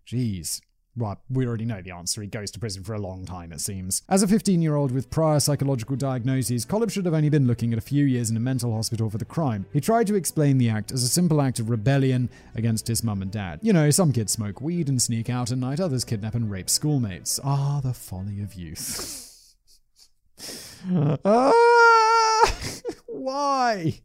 geez. Well, we already know the answer. He goes to prison for a long time, it seems. As a 15 year old with prior psychological diagnoses, Kohlhepp should have only been looking at a few years in a mental hospital for the crime. He tried to explain the act as a simple act of rebellion against his mum and dad. You know, some kids smoke weed and sneak out at night, others kidnap and rape schoolmates. Ah, the folly of youth. ah, why?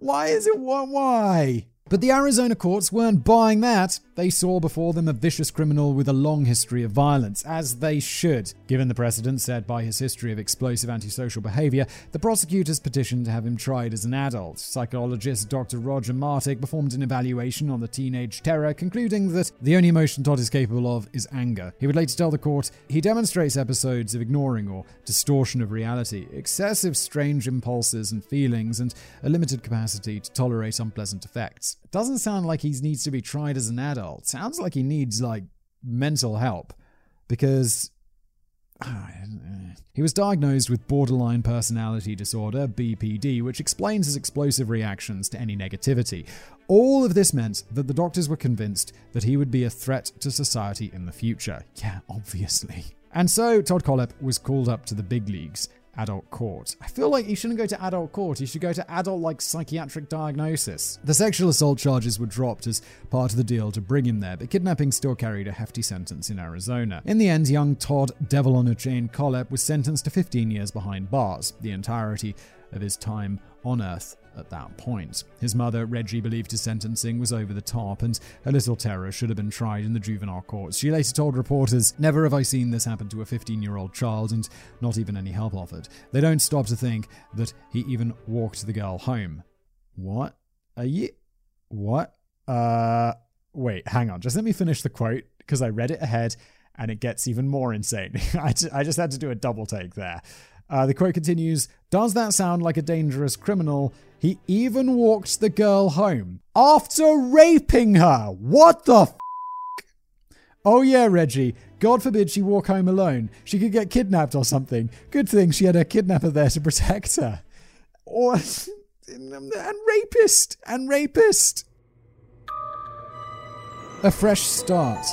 Why is it why? But the Arizona courts weren't buying that. They saw before them a vicious criminal with a long history of violence, as they should. Given the precedent set by his history of explosive antisocial behavior, the prosecutors petitioned to have him tried as an adult. Psychologist Dr. Roger Martic performed an evaluation on the teenage terror, concluding that the only emotion Todd is capable of is anger. He would later tell the court he demonstrates episodes of ignoring or distortion of reality, excessive strange impulses and feelings, and a limited capacity to tolerate unpleasant effects. Doesn't sound like he needs to be tried as an adult. Sounds like he needs like mental help because he was diagnosed with borderline personality disorder, BPD, which explains his explosive reactions to any negativity. All of this meant that the doctors were convinced that he would be a threat to society in the future. Yeah, obviously. And so Todd Kohlhepp was called up to the big leagues adult court. I feel like he shouldn't go to adult court, he should go to adult like psychiatric diagnosis. The sexual assault charges were dropped as part of the deal to bring him there, but kidnapping still carried a hefty sentence in Arizona. In the end, young Todd Devil on a Chain Kohlhepp was sentenced to 15 years behind bars, the entirety of his time on Earth at that point. His mother, Reggie, believed his sentencing was over the top and a little terror should have been tried in the juvenile courts. She later told reporters, Never have I seen this happen to a 15 year old child and not even any help offered. They don't stop to think that he even walked the girl home. What? Are you. What? Uh. Wait, hang on. Just let me finish the quote because I read it ahead and it gets even more insane. I, I just had to do a double take there. Uh, the quote continues Does that sound like a dangerous criminal? He even walked the girl home after raping her. What the f? Oh, yeah, Reggie. God forbid she walk home alone. She could get kidnapped or something. Good thing she had her kidnapper there to protect her. Or. and rapist. And rapist. A fresh start.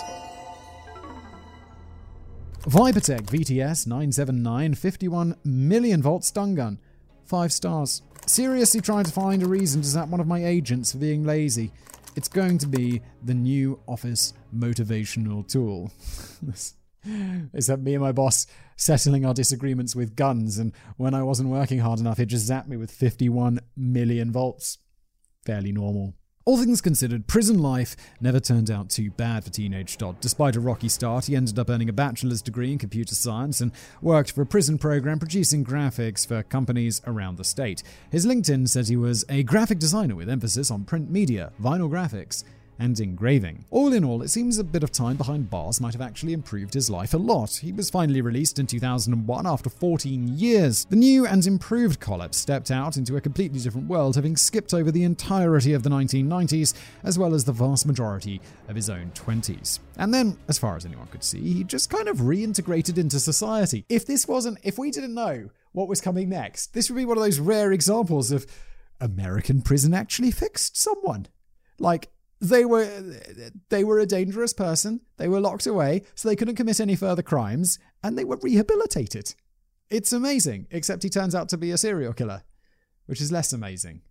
Vipertek VTS 979 51 million volt stun gun. 5 stars. seriously trying to find a reason to zap one of my agents for being lazy. It's going to be the new office motivational tool. Is that me and my boss settling our disagreements with guns, and when I wasn't working hard enough, it just zapped me with 51 million volts. Fairly normal. All things considered, prison life never turned out too bad for teenage Todd. Despite a rocky start, he ended up earning a bachelor's degree in computer science and worked for a prison program producing graphics for companies around the state. His LinkedIn says he was a graphic designer with emphasis on print media, vinyl graphics, and engraving. All in all, it seems a bit of time behind bars might have actually improved his life a lot. He was finally released in 2001 after 14 years. The new and improved Kohlhepp stepped out into a completely different world, having skipped over the entirety of the 1990s, as well as the vast majority of his own 20s. And then, as far as anyone could see, he just kind of reintegrated into society. If this wasn't, if we didn't know what was coming next, this would be one of those rare examples of American prison actually fixed someone. Like, they were they were a dangerous person. They were locked away, so they couldn't commit any further crimes, and they were rehabilitated. It's amazing, except he turns out to be a serial killer, which is less amazing,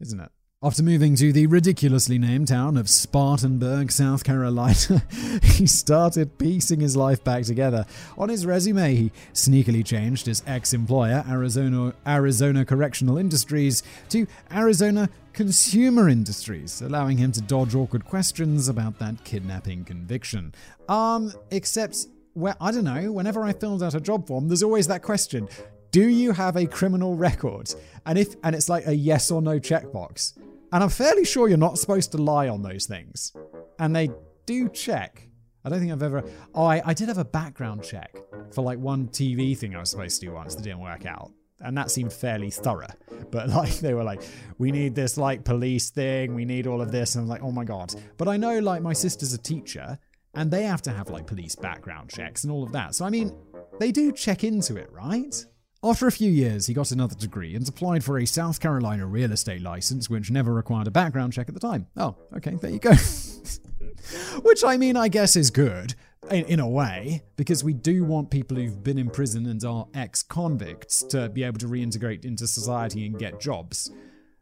isn't it? After moving to the ridiculously named town of Spartanburg, South Carolina, he started piecing his life back together. On his resume, he sneakily changed his ex-employer, Arizona Arizona Correctional Industries, to Arizona Consumer Industries, allowing him to dodge awkward questions about that kidnapping conviction. Um, except where I don't know, whenever I filled out a job form, there's always that question. Do you have a criminal record? And if and it's like a yes or no checkbox. And I'm fairly sure you're not supposed to lie on those things. And they do check. I don't think I've ever. Oh, I, I did have a background check for like one TV thing I was supposed to do once that didn't work out. And that seemed fairly thorough. But like, they were like, we need this like police thing, we need all of this. And I'm like, oh my God. But I know like my sister's a teacher and they have to have like police background checks and all of that. So I mean, they do check into it, right? After a few years, he got another degree and applied for a South Carolina real estate license, which never required a background check at the time. Oh, okay, there you go. which I mean, I guess is good. In, in, a way, because we do want people who've been in prison and are ex convicts to be able to reintegrate into society and get jobs.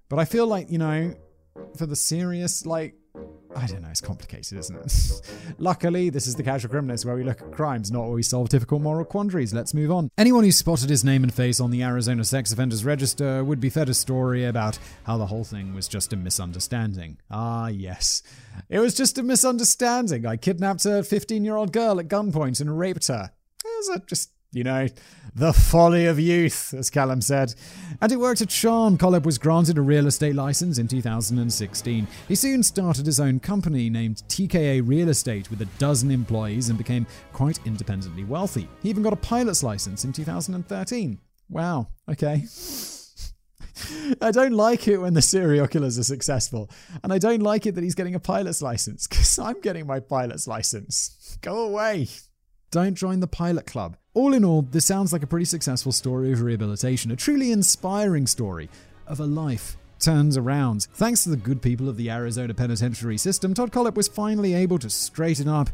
But I feel like, you know, for the serious, like, I don't know, it's complicated, isn't it? Luckily, this is the Casual Criminalist where we look at crimes, not where we solve difficult moral quandaries. Let's move on. Anyone who spotted his name and face on the Arizona Sex Offenders Register would be fed a story about how the whole thing was just a misunderstanding. Ah, yes. It was just a misunderstanding. I kidnapped a 15 year old girl at gunpoint and raped her. It was a just you know, the folly of youth, as Callum said. And it worked a charm. Kohlhepp was granted a real estate license in 2016. He soon started his own company named TKA Real Estate with a dozen employees and became quite independently wealthy. He even got a pilot's license in 2013. Wow, okay. I don't like it when the serial killers are successful. And I don't like it that he's getting a pilot's license because I'm getting my pilot's license. Go away. Don't join the pilot club. All in all, this sounds like a pretty successful story of rehabilitation, a truly inspiring story of a life turned around. Thanks to the good people of the Arizona penitentiary system, Todd Kohlhepp was finally able to straighten up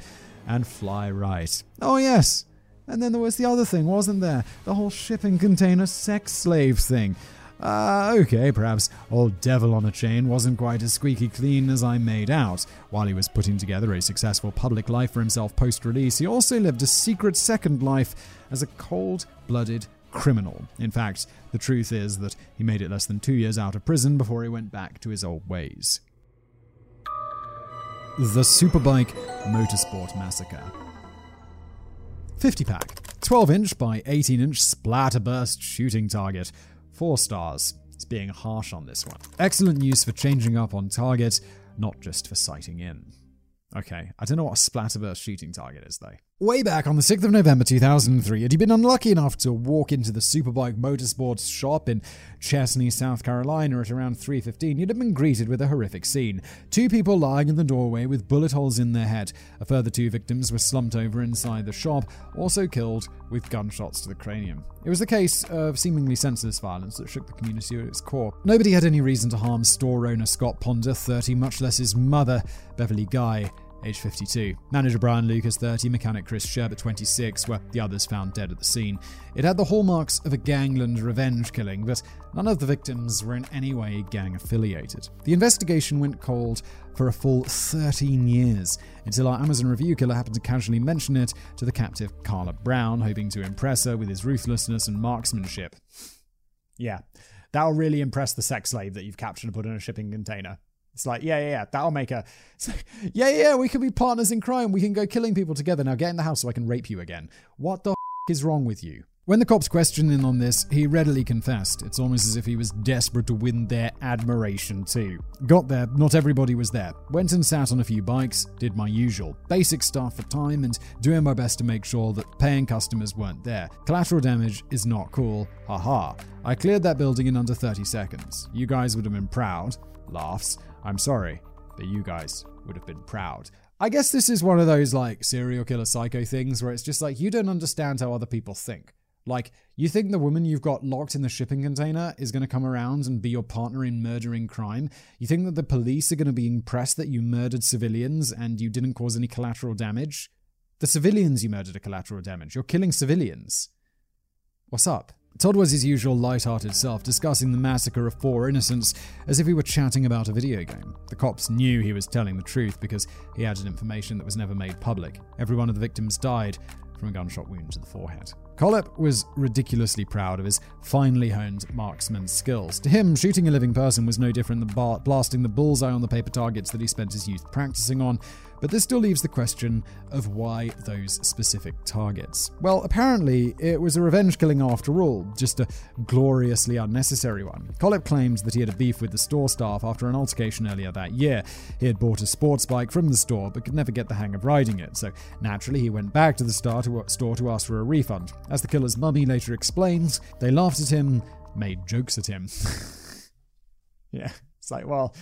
and fly right. Oh, yes. And then there was the other thing, wasn't there? The whole shipping container sex slave thing. Uh, okay, perhaps old Devil on a Chain wasn't quite as squeaky clean as I made out. While he was putting together a successful public life for himself post release, he also lived a secret second life as a cold blooded criminal. In fact, the truth is that he made it less than two years out of prison before he went back to his old ways. The Superbike Motorsport Massacre. 50 pack, 12 inch by 18 inch splatterburst shooting target. Four stars. It's being harsh on this one. Excellent use for changing up on target, not just for sighting in. Okay, I don't know what a splatterburst shooting target is though. Way back on the 6th of November 2003, had he been unlucky enough to walk into the Superbike Motorsports shop in Chesnee, South Carolina at around 3.15, he'd have been greeted with a horrific scene. Two people lying in the doorway with bullet holes in their head. A further two victims were slumped over inside the shop, also killed with gunshots to the cranium. It was the case of seemingly senseless violence that shook the community at its core. Nobody had any reason to harm store owner Scott Ponder, 30, much less his mother, Beverly Guy, age 52. Manager Brian Lucas, 30. Mechanic Chris Sherbert, 26, were the others found dead at the scene. It had the hallmarks of a gangland revenge killing, but none of the victims were in any way gang affiliated. The investigation went cold for a full 13 years until our Amazon review killer happened to casually mention it to the captive Kala Brown, hoping to impress her with his ruthlessness and marksmanship. Yeah, that'll really impress the sex slave that you've captured and put in a shipping container. It's like, yeah, yeah, yeah, that'll make her. Like, yeah, yeah, we can be partners in crime. We can go killing people together. Now get in the house so I can rape you again. What the f- is wrong with you? When the cops questioned him on this, he readily confessed. It's almost as if he was desperate to win their admiration too. Got there, not everybody was there. Went and sat on a few bikes, did my usual. Basic stuff for time and doing my best to make sure that paying customers weren't there. Collateral damage is not cool, haha. I cleared that building in under 30 seconds. You guys would have been proud. Laughs. I'm sorry, but you guys would have been proud. I guess this is one of those like serial killer psycho things where it's just like you don't understand how other people think. Like, you think the woman you've got locked in the shipping container is going to come around and be your partner in murdering crime? You think that the police are going to be impressed that you murdered civilians and you didn't cause any collateral damage? The civilians you murdered are collateral damage. You're killing civilians. What's up? Todd was his usual light-hearted self, discussing the massacre of four innocents as if he were chatting about a video game. The cops knew he was telling the truth because he added information that was never made public. Every one of the victims died from a gunshot wound to the forehead. Kohlhepp was ridiculously proud of his finely honed marksman's skills. To him, shooting a living person was no different than blasting the bullseye on the paper targets that he spent his youth practicing on, but this still leaves the question of why those specific targets. Well, apparently, it was a revenge killing after all, just a gloriously unnecessary one. Kohlhepp claims that he had a beef with the store staff after an altercation earlier that year. He had bought a sports bike from the store but could never get the hang of riding it, so naturally he went back to the store to, store to ask for a refund. As the killer's mummy later explains, they laughed at him, made jokes at him. yeah, it's like, well,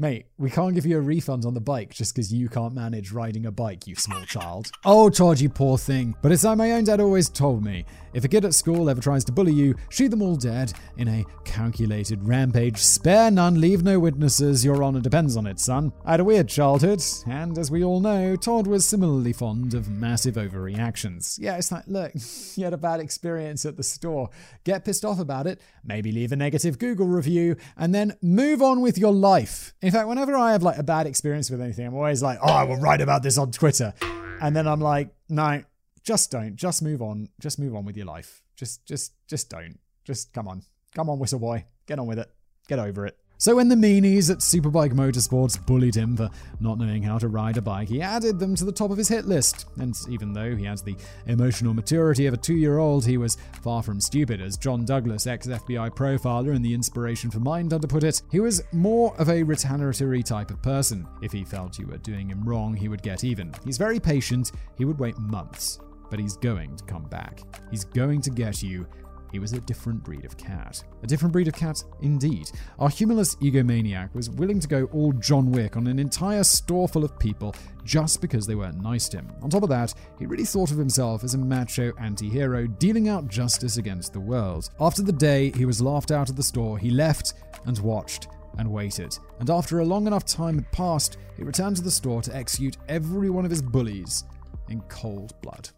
Mate, we can't give you a refund on the bike just because you can't manage riding a bike, you small child. Oh, Todd, you poor thing. But it's like my own dad always told me if a kid at school ever tries to bully you, shoot them all dead in a calculated rampage. Spare none, leave no witnesses. Your honor depends on it, son. I had a weird childhood, and as we all know, Todd was similarly fond of massive overreactions. Yeah, it's like, look, you had a bad experience at the store. Get pissed off about it, maybe leave a negative Google review, and then move on with your life. In fact, whenever I have like a bad experience with anything, I'm always like, oh, I will write about this on Twitter. And then I'm like, no, just don't. Just move on. Just move on with your life. Just, just, just don't. Just come on. Come on, whistle boy. Get on with it. Get over it. So when the meanies at Superbike Motorsports bullied him for not knowing how to ride a bike, he added them to the top of his hit list. And even though he has the emotional maturity of a two year old, he was far from stupid. As John Douglas, ex FBI profiler and the inspiration for Mindhunter, put it, he was more of a retaliatory type of person. If he felt you were doing him wrong, he would get even. He's very patient, he would wait months. But he's going to come back. He's going to get you he was a different breed of cat. A different breed of cat, indeed. Our humorless egomaniac was willing to go all John Wick on an entire store full of people just because they weren't nice to him. On top of that, he really thought of himself as a macho anti hero dealing out justice against the world. After the day he was laughed out of the store, he left and watched and waited. And after a long enough time had passed, he returned to the store to execute every one of his bullies in cold blood.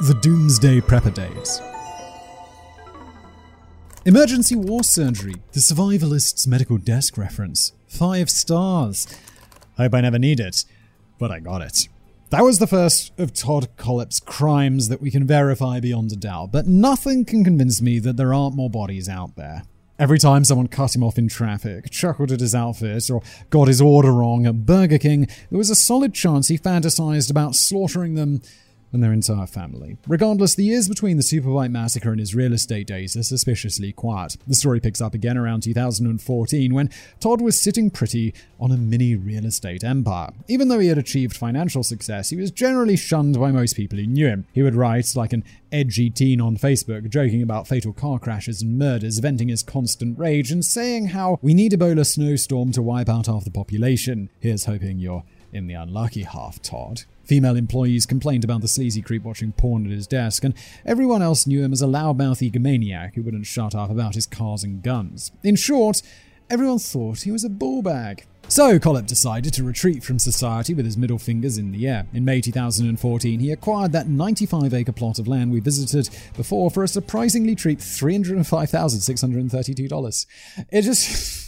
The Doomsday Prepper Days. Emergency War Surgery, the survivalist's medical desk reference. Five stars. Hope I never need it, but I got it. That was the first of Todd Kohlhepp's crimes that we can verify beyond a doubt, but nothing can convince me that there aren't more bodies out there. Every time someone cut him off in traffic, chuckled at his outfit, or got his order wrong at Burger King, there was a solid chance he fantasized about slaughtering them and their entire family. Regardless, the years between the Superbike massacre and his real estate days are suspiciously quiet. The story picks up again around 2014 when Todd was sitting pretty on a mini real estate empire. Even though he had achieved financial success, he was generally shunned by most people who knew him. He would write like an edgy teen on Facebook, joking about fatal car crashes and murders, venting his constant rage, and saying how we need Ebola snowstorm to wipe out half the population. Here's hoping you're in the unlucky half, Todd. Female employees complained about the sleazy creep watching porn at his desk, and everyone else knew him as a loudmouth egomaniac who wouldn't shut up about his cars and guns. In short, everyone thought he was a ballbag. So Kohlhepp decided to retreat from society with his middle fingers in the air. In May 2014, he acquired that 95 acre plot of land we visited before for a surprisingly cheap $305,632. It just.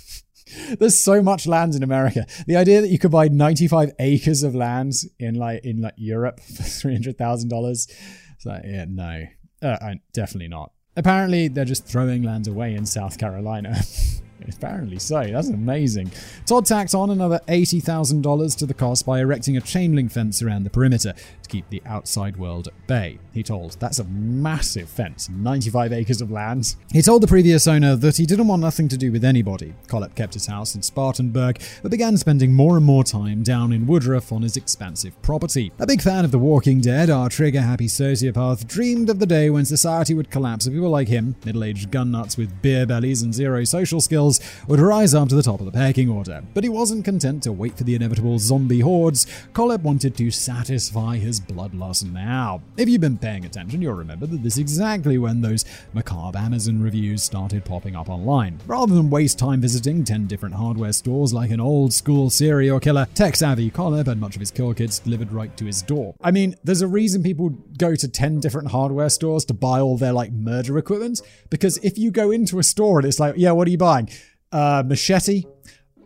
There's so much land in America. The idea that you could buy 95 acres of land in like in like Europe for three hundred thousand dollars, it's like yeah, no, uh, definitely not. Apparently, they're just throwing land away in South Carolina. Apparently so. That's amazing. Todd tacked on another $80,000 to the cost by erecting a chain link fence around the perimeter to keep the outside world at bay. He told, That's a massive fence, 95 acres of land. He told the previous owner that he didn't want nothing to do with anybody. Kohlhepp kept his house in Spartanburg, but began spending more and more time down in Woodruff on his expansive property. A big fan of The Walking Dead, our trigger happy sociopath dreamed of the day when society would collapse and people like him, middle aged gun nuts with beer bellies and zero social skills, would rise up to the top of the pecking order. But he wasn't content to wait for the inevitable zombie hordes. Kohlhepp wanted to satisfy his bloodlust now. If you've been paying attention, you'll remember that this is exactly when those macabre Amazon reviews started popping up online. Rather than waste time visiting 10 different hardware stores like an old school serial killer, tech savvy Kohlhepp had much of his kill kits delivered right to his door. I mean, there's a reason people go to 10 different hardware stores to buy all their like murder equipment because if you go into a store and it's like, yeah, what are you buying? Uh, machete,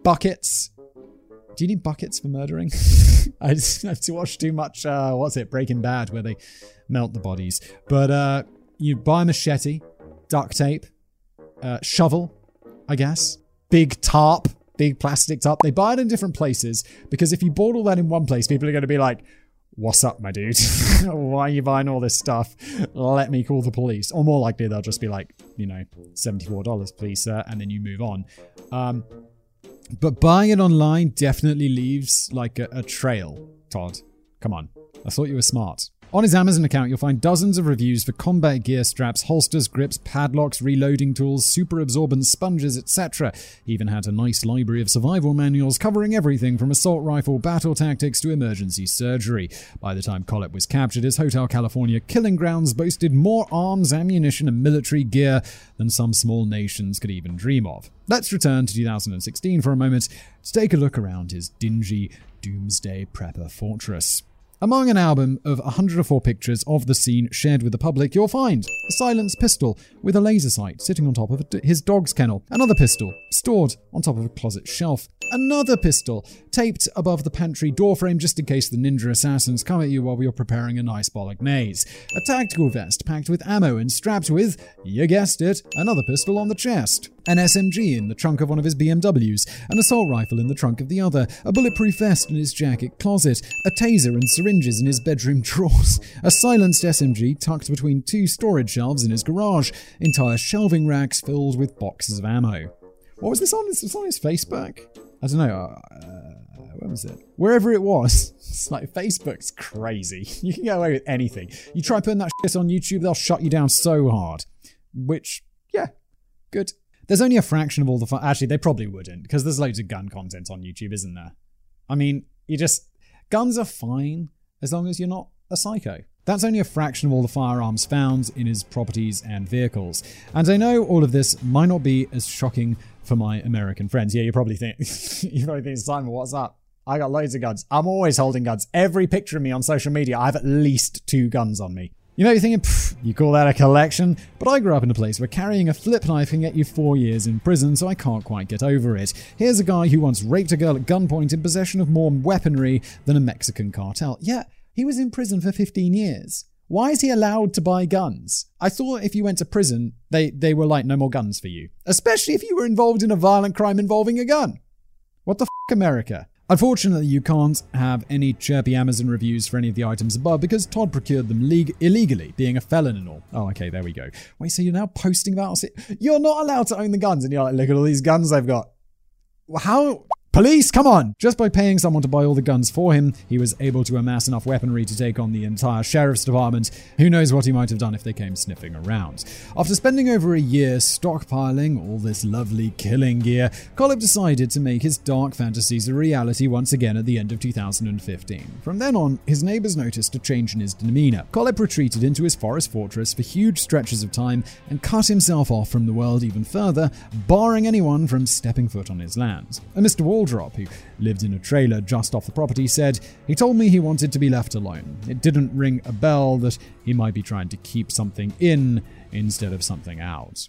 buckets. Do you need buckets for murdering? I just have to watch too much. Uh, what's it? Breaking Bad, where they melt the bodies. But uh, you buy machete, duct tape, uh, shovel, I guess, big tarp, big plastic tarp. They buy it in different places because if you bought all that in one place, people are going to be like, What's up, my dude? Why are you buying all this stuff? Let me call the police. Or more likely, they'll just be like, you know, $74, please, sir, and then you move on. Um, but buying it online definitely leaves like a, a trail, Todd. Come on. I thought you were smart. On his Amazon account, you'll find dozens of reviews for combat gear straps, holsters, grips, padlocks, reloading tools, super absorbent sponges, etc. He even had a nice library of survival manuals covering everything from assault rifle battle tactics to emergency surgery. By the time Kohlhepp was captured, his Hotel California killing grounds boasted more arms, ammunition, and military gear than some small nations could even dream of. Let's return to 2016 for a moment to take a look around his dingy doomsday prepper fortress. Among an album of 104 pictures of the scene shared with the public, you'll find a silenced pistol with a laser sight sitting on top of his dog's kennel, another pistol stored on top of a closet shelf, another pistol taped above the pantry doorframe just in case the ninja assassins come at you while you're preparing a nice bolognese, a tactical vest packed with ammo and strapped with, you guessed it, another pistol on the chest an SMG in the trunk of one of his BMWs, an assault rifle in the trunk of the other, a bulletproof vest in his jacket closet, a taser and syringes in his bedroom drawers, a silenced SMG tucked between two storage shelves in his garage, entire shelving racks filled with boxes of ammo. What was this on? This was on his Facebook? I don't know. Uh, where was it? Wherever it was. It's like Facebook's crazy. You can get away with anything. You try putting that shit on YouTube, they'll shut you down so hard. Which, yeah, good. There's only a fraction of all the fun. Actually, they probably wouldn't because there's loads of gun content on YouTube, isn't there? I mean, you just guns are fine as long as you're not a psycho. That's only a fraction of all the firearms found in his properties and vehicles. And I know all of this might not be as shocking for my American friends. Yeah, you probably think you probably think Simon, what's up? I got loads of guns. I'm always holding guns. Every picture of me on social media, I have at least two guns on me. You may be thinking, you call that a collection? But I grew up in a place where carrying a flip knife can get you four years in prison, so I can't quite get over it. Here's a guy who once raped a girl at gunpoint in possession of more weaponry than a Mexican cartel. Yeah, he was in prison for 15 years. Why is he allowed to buy guns? I thought if you went to prison, they, they were like, no more guns for you. Especially if you were involved in a violent crime involving a gun. What the f, America? Unfortunately, you can't have any chirpy Amazon reviews for any of the items above because Todd procured them leg- illegally, being a felon and all. Oh, okay, there we go. Wait, so you're now posting about? You're not allowed to own the guns, and you're like, look at all these guns I've got. How? Police, come on! Just by paying someone to buy all the guns for him, he was able to amass enough weaponry to take on the entire sheriff's department. Who knows what he might have done if they came sniffing around. After spending over a year stockpiling all this lovely killing gear, Kohlhepp decided to make his dark fantasies a reality once again at the end of 2015. From then on, his neighbors noticed a change in his demeanor. Kohlhepp retreated into his forest fortress for huge stretches of time and cut himself off from the world even further, barring anyone from stepping foot on his lands. And Mr. Wall Waldrop, who lived in a trailer just off the property, said, He told me he wanted to be left alone. It didn't ring a bell that he might be trying to keep something in instead of something out.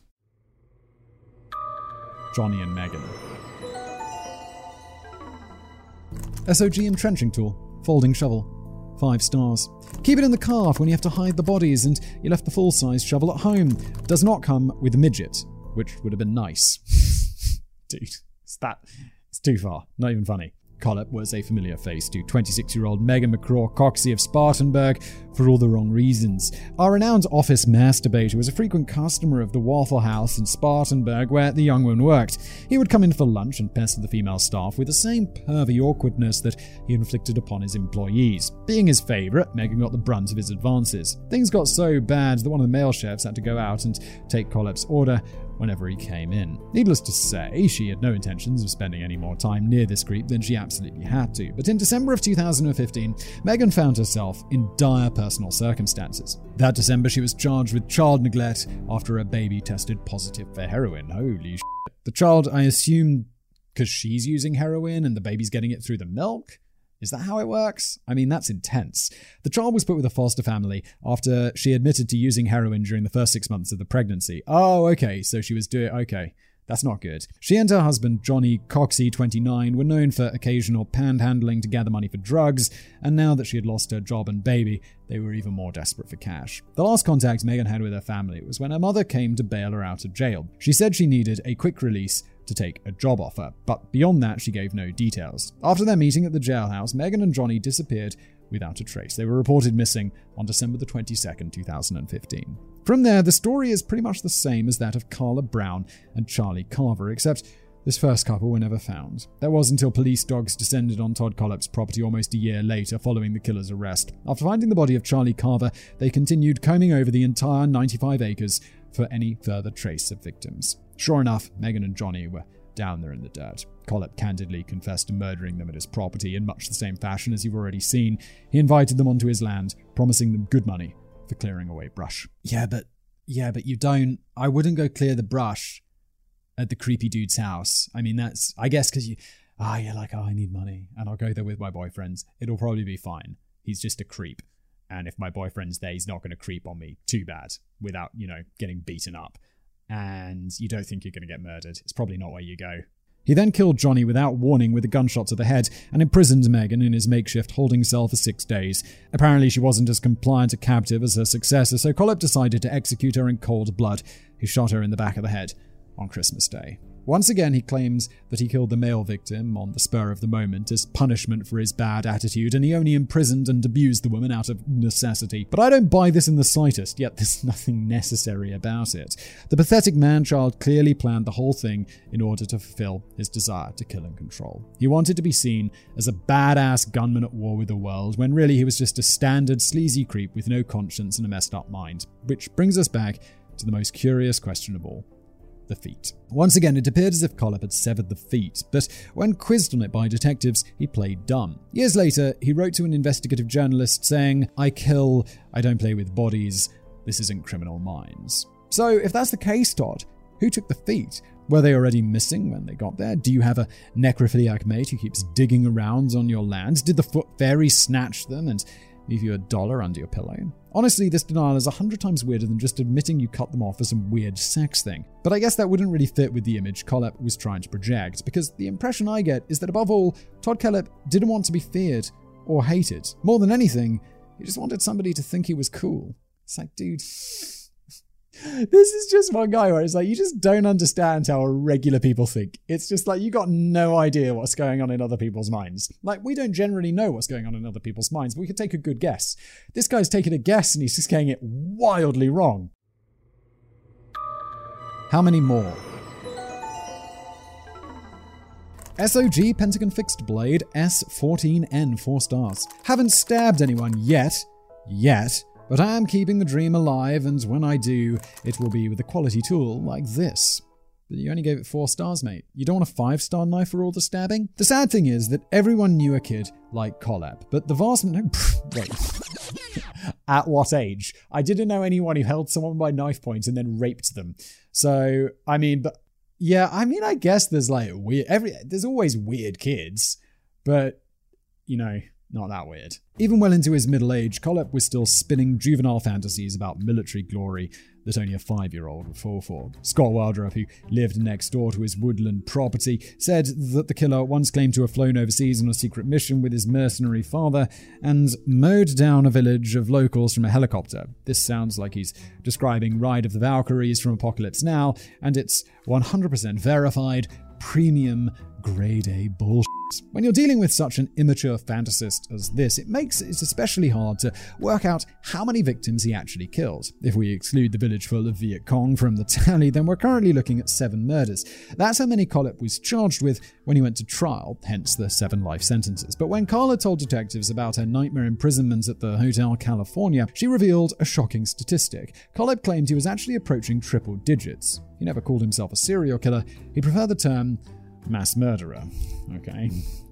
Johnny and Megan. SOG entrenching tool, folding shovel, 5 stars. Keep it in the car when you have to hide the bodies and you left the full size shovel at home. Does not come with a midget, which would have been nice. Dude, it's that. It's too far. Not even funny. Kohlhepp was a familiar face to 26 year old Megan McCraw Coxey of Spartanburg for all the wrong reasons. Our renowned office masturbator was a frequent customer of the Waffle House in Spartanburg where the young one worked. He would come in for lunch and pester the female staff with the same pervy awkwardness that he inflicted upon his employees. Being his favourite, Megan got the brunt of his advances. Things got so bad that one of the male chefs had to go out and take Kohlhepp's order whenever he came in. Needless to say, she had no intentions of spending any more time near this creep than she absolutely had to. But in December of 2015, Megan found herself in dire personal circumstances. That December, she was charged with child neglect after a baby tested positive for heroin. Holy shit. The child, I assume, because she's using heroin and the baby's getting it through the milk? Is that how it works? I mean, that's intense. The child was put with a foster family after she admitted to using heroin during the first six months of the pregnancy. Oh, okay, so she was doing. Okay. That's not good. She and her husband, Johnny Coxey, 29, were known for occasional panhandling to gather money for drugs, and now that she had lost her job and baby, they were even more desperate for cash. The last contact Megan had with her family was when her mother came to bail her out of jail. She said she needed a quick release to take a job offer, but beyond that, she gave no details. After their meeting at the jailhouse, Megan and Johnny disappeared without a trace. They were reported missing on December the 22nd, 2015. From there, the story is pretty much the same as that of Kala Brown and Charlie Carver, except this first couple were never found. That was until police dogs descended on Todd Kohlhepp's property almost a year later following the killer's arrest. After finding the body of Charlie Carver, they continued combing over the entire 95 acres for any further trace of victims. Sure enough, Megan and Johnny were down there in the dirt. Kohlhepp candidly confessed to murdering them at his property in much the same fashion as you've already seen. He invited them onto his land, promising them good money for clearing away brush. Yeah, but yeah, but you don't. I wouldn't go clear the brush at the creepy dude's house. I mean, that's I guess because you ah, you're like, oh, I need money, and I'll go there with my boyfriends. It'll probably be fine. He's just a creep, and if my boyfriend's there, he's not going to creep on me too bad without you know getting beaten up. And you don't think you're going to get murdered. It's probably not where you go. He then killed Johnny without warning with a gunshot to the head and imprisoned Megan in his makeshift holding cell for six days. Apparently, she wasn't as compliant a captive as her successor, so Kohlhepp decided to execute her in cold blood. He shot her in the back of the head on Christmas Day. Once again, he claims that he killed the male victim on the spur of the moment as punishment for his bad attitude, and he only imprisoned and abused the woman out of necessity. But I don't buy this in the slightest, yet there's nothing necessary about it. The pathetic man child clearly planned the whole thing in order to fulfill his desire to kill and control. He wanted to be seen as a badass gunman at war with the world, when really he was just a standard sleazy creep with no conscience and a messed up mind. Which brings us back to the most curious question of all the feet. Once again, it appeared as if Kohlhepp had severed the feet, but when quizzed on it by detectives, he played dumb. Years later, he wrote to an investigative journalist saying, I kill, I don't play with bodies, this isn't criminal minds. So, if that's the case, Todd, who took the feet? Were they already missing when they got there? Do you have a necrophiliac mate who keeps digging around on your land? Did the foot fairy snatch them and leave you a dollar under your pillow? Honestly, this denial is a hundred times weirder than just admitting you cut them off for some weird sex thing. But I guess that wouldn't really fit with the image Kohlhepp was trying to project, because the impression I get is that above all, Todd Kohlhepp didn't want to be feared or hated. More than anything, he just wanted somebody to think he was cool. It's like, dude, this is just one guy where it's like you just don't understand how regular people think. It's just like you got no idea what's going on in other people's minds. Like we don't generally know what's going on in other people's minds, but we can take a good guess. This guy's taking a guess and he's just getting it wildly wrong. How many more? SOG Pentagon Fixed Blade S14N 4 stars. Haven't stabbed anyone yet. Yet but I am keeping the dream alive, and when I do, it will be with a quality tool like this. But you only gave it four stars, mate. You don't want a five star knife for all the stabbing? The sad thing is that everyone knew a kid like Kohlhepp, but the vast no, wait. At what age? I didn't know anyone who held someone by knife point and then raped them. So, I mean, but Yeah, I mean, I guess there's like weird. Every there's always weird kids, but you know, not that weird. Even well into his middle age, Kohlhepp was still spinning juvenile fantasies about military glory that only a five year old would fall for. Scott Wildrop, who lived next door to his woodland property, said that the killer once claimed to have flown overseas on a secret mission with his mercenary father and mowed down a village of locals from a helicopter. This sounds like he's describing Ride of the Valkyries from Apocalypse Now, and it's 100% verified, premium, grade A bullshit. When you're dealing with such an immature fantasist as this, it makes it especially hard to work out how many victims he actually killed. If we exclude the village full of Viet Cong from the tally, then we're currently looking at seven murders. That's how many Kohlhepp was charged with when he went to trial, hence the seven life sentences. But when Kala told detectives about her nightmare imprisonment at the Hotel California, she revealed a shocking statistic. Kohlhepp claimed he was actually approaching triple digits. He never called himself a serial killer, he preferred the term mass murderer. Okay.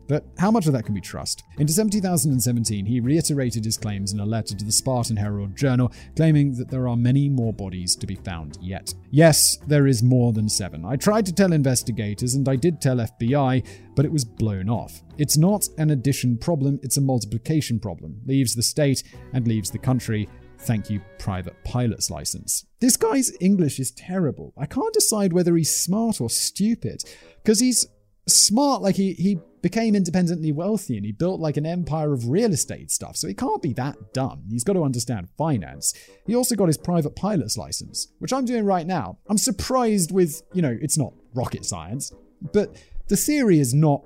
But how much of that can we trust? In December 2017, he reiterated his claims in a letter to the Spartan Herald Journal, claiming that there are many more bodies to be found yet. Yes, there is more than seven. I tried to tell investigators, and I did tell FBI, but it was blown off. It's not an addition problem, it's a multiplication problem. Leaves the state and leaves the country. Thank you, private pilot's license. This guy's English is terrible. I can't decide whether he's smart or stupid, because he's smart, like he, he became independently wealthy and he built like an empire of real estate stuff, so he can't be that dumb. He's got to understand finance. He also got his private pilot's license, which I'm doing right now. I'm surprised with, you know, it's not rocket science, but the theory is not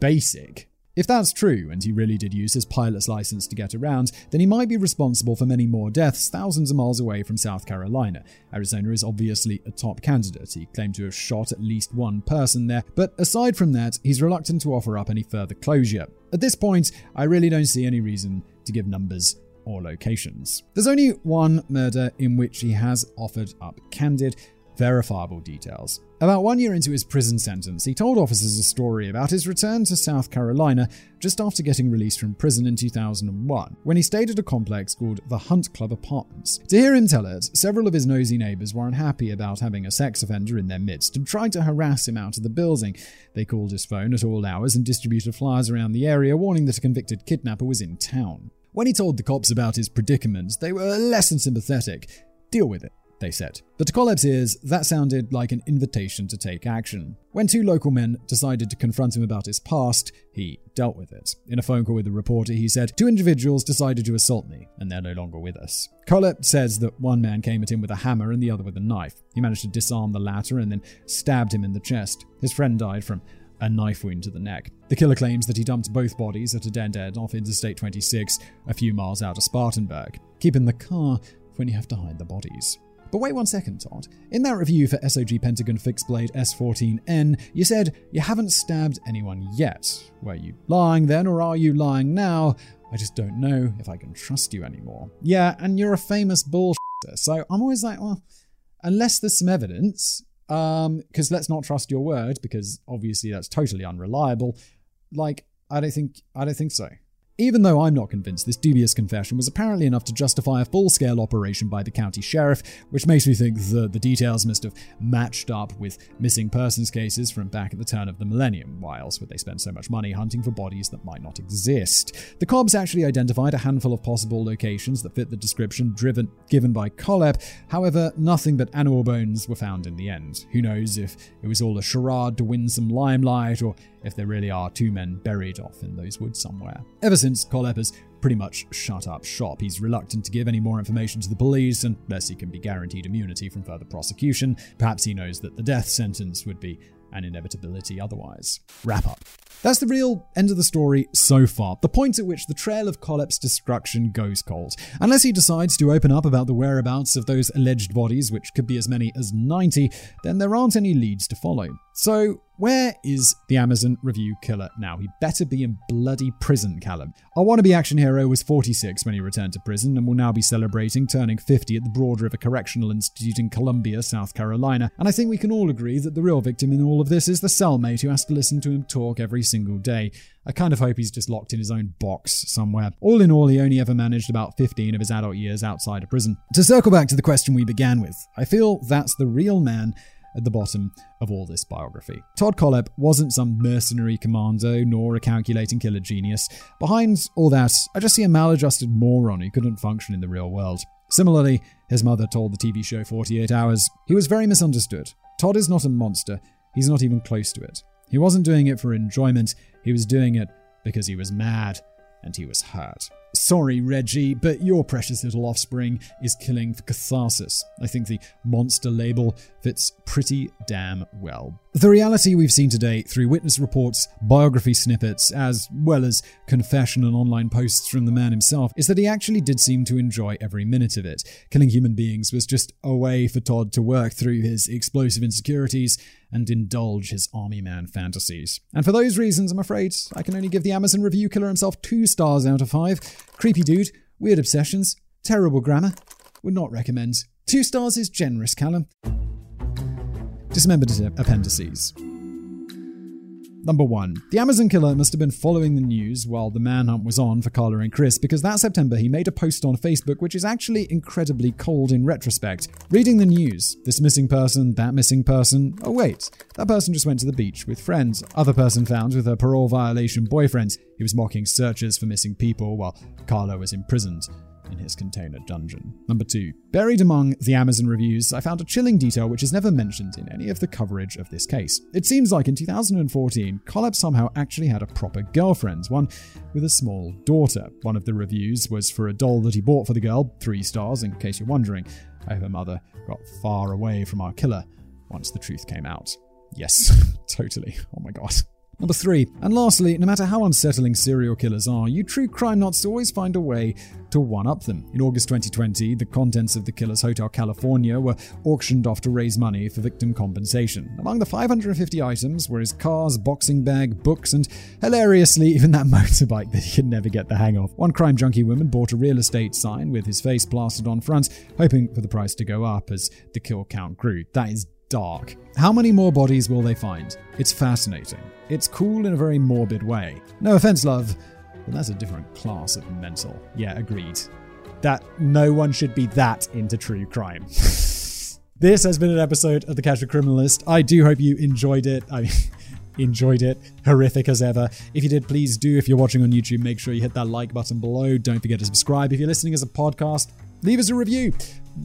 basic. If that's true, and he really did use his pilot's license to get around, then he might be responsible for many more deaths thousands of miles away from South Carolina. Arizona is obviously a top candidate. He claimed to have shot at least one person there, but aside from that, he's reluctant to offer up any further closure. At this point, I really don't see any reason to give numbers or locations. There's only one murder in which he has offered up candid, verifiable details. About one year into his prison sentence, he told officers a story about his return to South Carolina just after getting released from prison in 2001, when he stayed at a complex called the Hunt Club Apartments. To hear him tell it, several of his nosy neighbors were unhappy about having a sex offender in their midst and tried to harass him out of the building. They called his phone at all hours and distributed flyers around the area warning that a convicted kidnapper was in town. When he told the cops about his predicament, they were less than sympathetic. Deal with it they said. But to Kohlhepp's ears, that sounded like an invitation to take action. When two local men decided to confront him about his past, he dealt with it. In a phone call with a reporter, he said, Two individuals decided to assault me, and they're no longer with us. Kohlhepp says that one man came at him with a hammer and the other with a knife. He managed to disarm the latter and then stabbed him in the chest. His friend died from a knife wound to the neck. The killer claims that he dumped both bodies at a dead end off Interstate 26, a few miles out of Spartanburg. Keep in the car when you have to hide the bodies. But wait one second, Todd. In that review for SOG Pentagon Fixed Blade S14N, you said you haven't stabbed anyone yet. Were you lying then, or are you lying now? I just don't know if I can trust you anymore. Yeah, and you're a famous bullshitter, so I'm always like, well, unless there's some evidence, um, because let's not trust your word, because obviously that's totally unreliable. Like, I don't think, I don't think so. Even though I'm not convinced, this dubious confession was apparently enough to justify a full scale operation by the county sheriff, which makes me think that the details must have matched up with missing persons cases from back at the turn of the millennium. Why else would they spend so much money hunting for bodies that might not exist? The cops actually identified a handful of possible locations that fit the description driven, given by Kohlhepp, however, nothing but animal bones were found in the end. Who knows if it was all a charade to win some limelight or if there really are two men buried off in those woods somewhere. Ever since, Kohlhepp has pretty much shut up shop. He's reluctant to give any more information to the police unless he can be guaranteed immunity from further prosecution. Perhaps he knows that the death sentence would be an inevitability otherwise. Wrap up. That's the real end of the story so far, the point at which the trail of Kohlhepp's destruction goes cold. Unless he decides to open up about the whereabouts of those alleged bodies, which could be as many as 90, then there aren't any leads to follow. So, where is the Amazon review killer now? He better be in bloody prison, Callum. Our wannabe action hero was 46 when he returned to prison and will now be celebrating turning 50 at the Broad River Correctional Institute in Columbia, South Carolina. And I think we can all agree that the real victim in all of this is the cellmate who has to listen to him talk every single day. I kind of hope he's just locked in his own box somewhere. All in all, he only ever managed about 15 of his adult years outside of prison. To circle back to the question we began with, I feel that's the real man at the bottom of all this biography. Todd Kohlhepp wasn't some mercenary commando nor a calculating killer genius. Behind all that, I just see a maladjusted moron who couldn't function in the real world. Similarly, his mother told the TV show 48 Hours, he was very misunderstood. Todd is not a monster, he's not even close to it. He wasn't doing it for enjoyment, he was doing it because he was mad and he was hurt. Sorry, Reggie, but your precious little offspring is killing for catharsis. I think the monster label fits pretty damn well. The reality we've seen today through witness reports, biography snippets, as well as confession and online posts from the man himself, is that he actually did seem to enjoy every minute of it. Killing human beings was just a way for Todd to work through his explosive insecurities and indulge his army man fantasies. And for those reasons, I'm afraid I can only give the Amazon review killer himself two stars out of five. Creepy dude, weird obsessions, terrible grammar. Would not recommend. Two stars is generous, Callum. Dismembered appendices. Number one, the Amazon killer must have been following the news while the manhunt was on for Kala and Chris because that September he made a post on Facebook which is actually incredibly cold in retrospect. Reading the news, this missing person, that missing person, oh wait, that person just went to the beach with friends, other person found with her parole violation boyfriend. He was mocking searchers for missing people while Kala was imprisoned in his container dungeon. Number two, buried among the Amazon reviews, I found a chilling detail which is never mentioned in any of the coverage of this case. It seems like in 2014, Kohlhepp somehow actually had a proper girlfriend, one with a small daughter. One of the reviews was for a doll that he bought for the girl, three stars in case you're wondering. I her mother got far away from our killer once the truth came out. Yes, totally. Oh my god. Number three, and lastly, no matter how unsettling serial killers are, you true crime nuts always find a way to one up them. In August 2020, the contents of the killer's Hotel California were auctioned off to raise money for victim compensation. Among the 550 items were his cars, boxing bag, books, and hilariously, even that motorbike that he could never get the hang of. One crime junkie woman bought a real estate sign with his face plastered on front, hoping for the price to go up as the kill count grew. That is dark. How many more bodies will they find? It's fascinating. It's cool in a very morbid way. No offense, love, but that's a different class of mental. Yeah, agreed. That no one should be that into true crime. this has been an episode of The Casual Criminalist. I do hope you enjoyed it. I enjoyed it. Horrific as ever. If you did, please do. If you're watching on YouTube, make sure you hit that like button below. Don't forget to subscribe. If you're listening as a podcast, leave us a review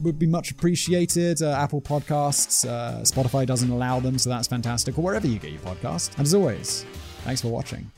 would be much appreciated. Uh, Apple Podcasts, uh, Spotify doesn't allow them, so that's fantastic, or wherever you get your podcast. And as always, thanks for watching.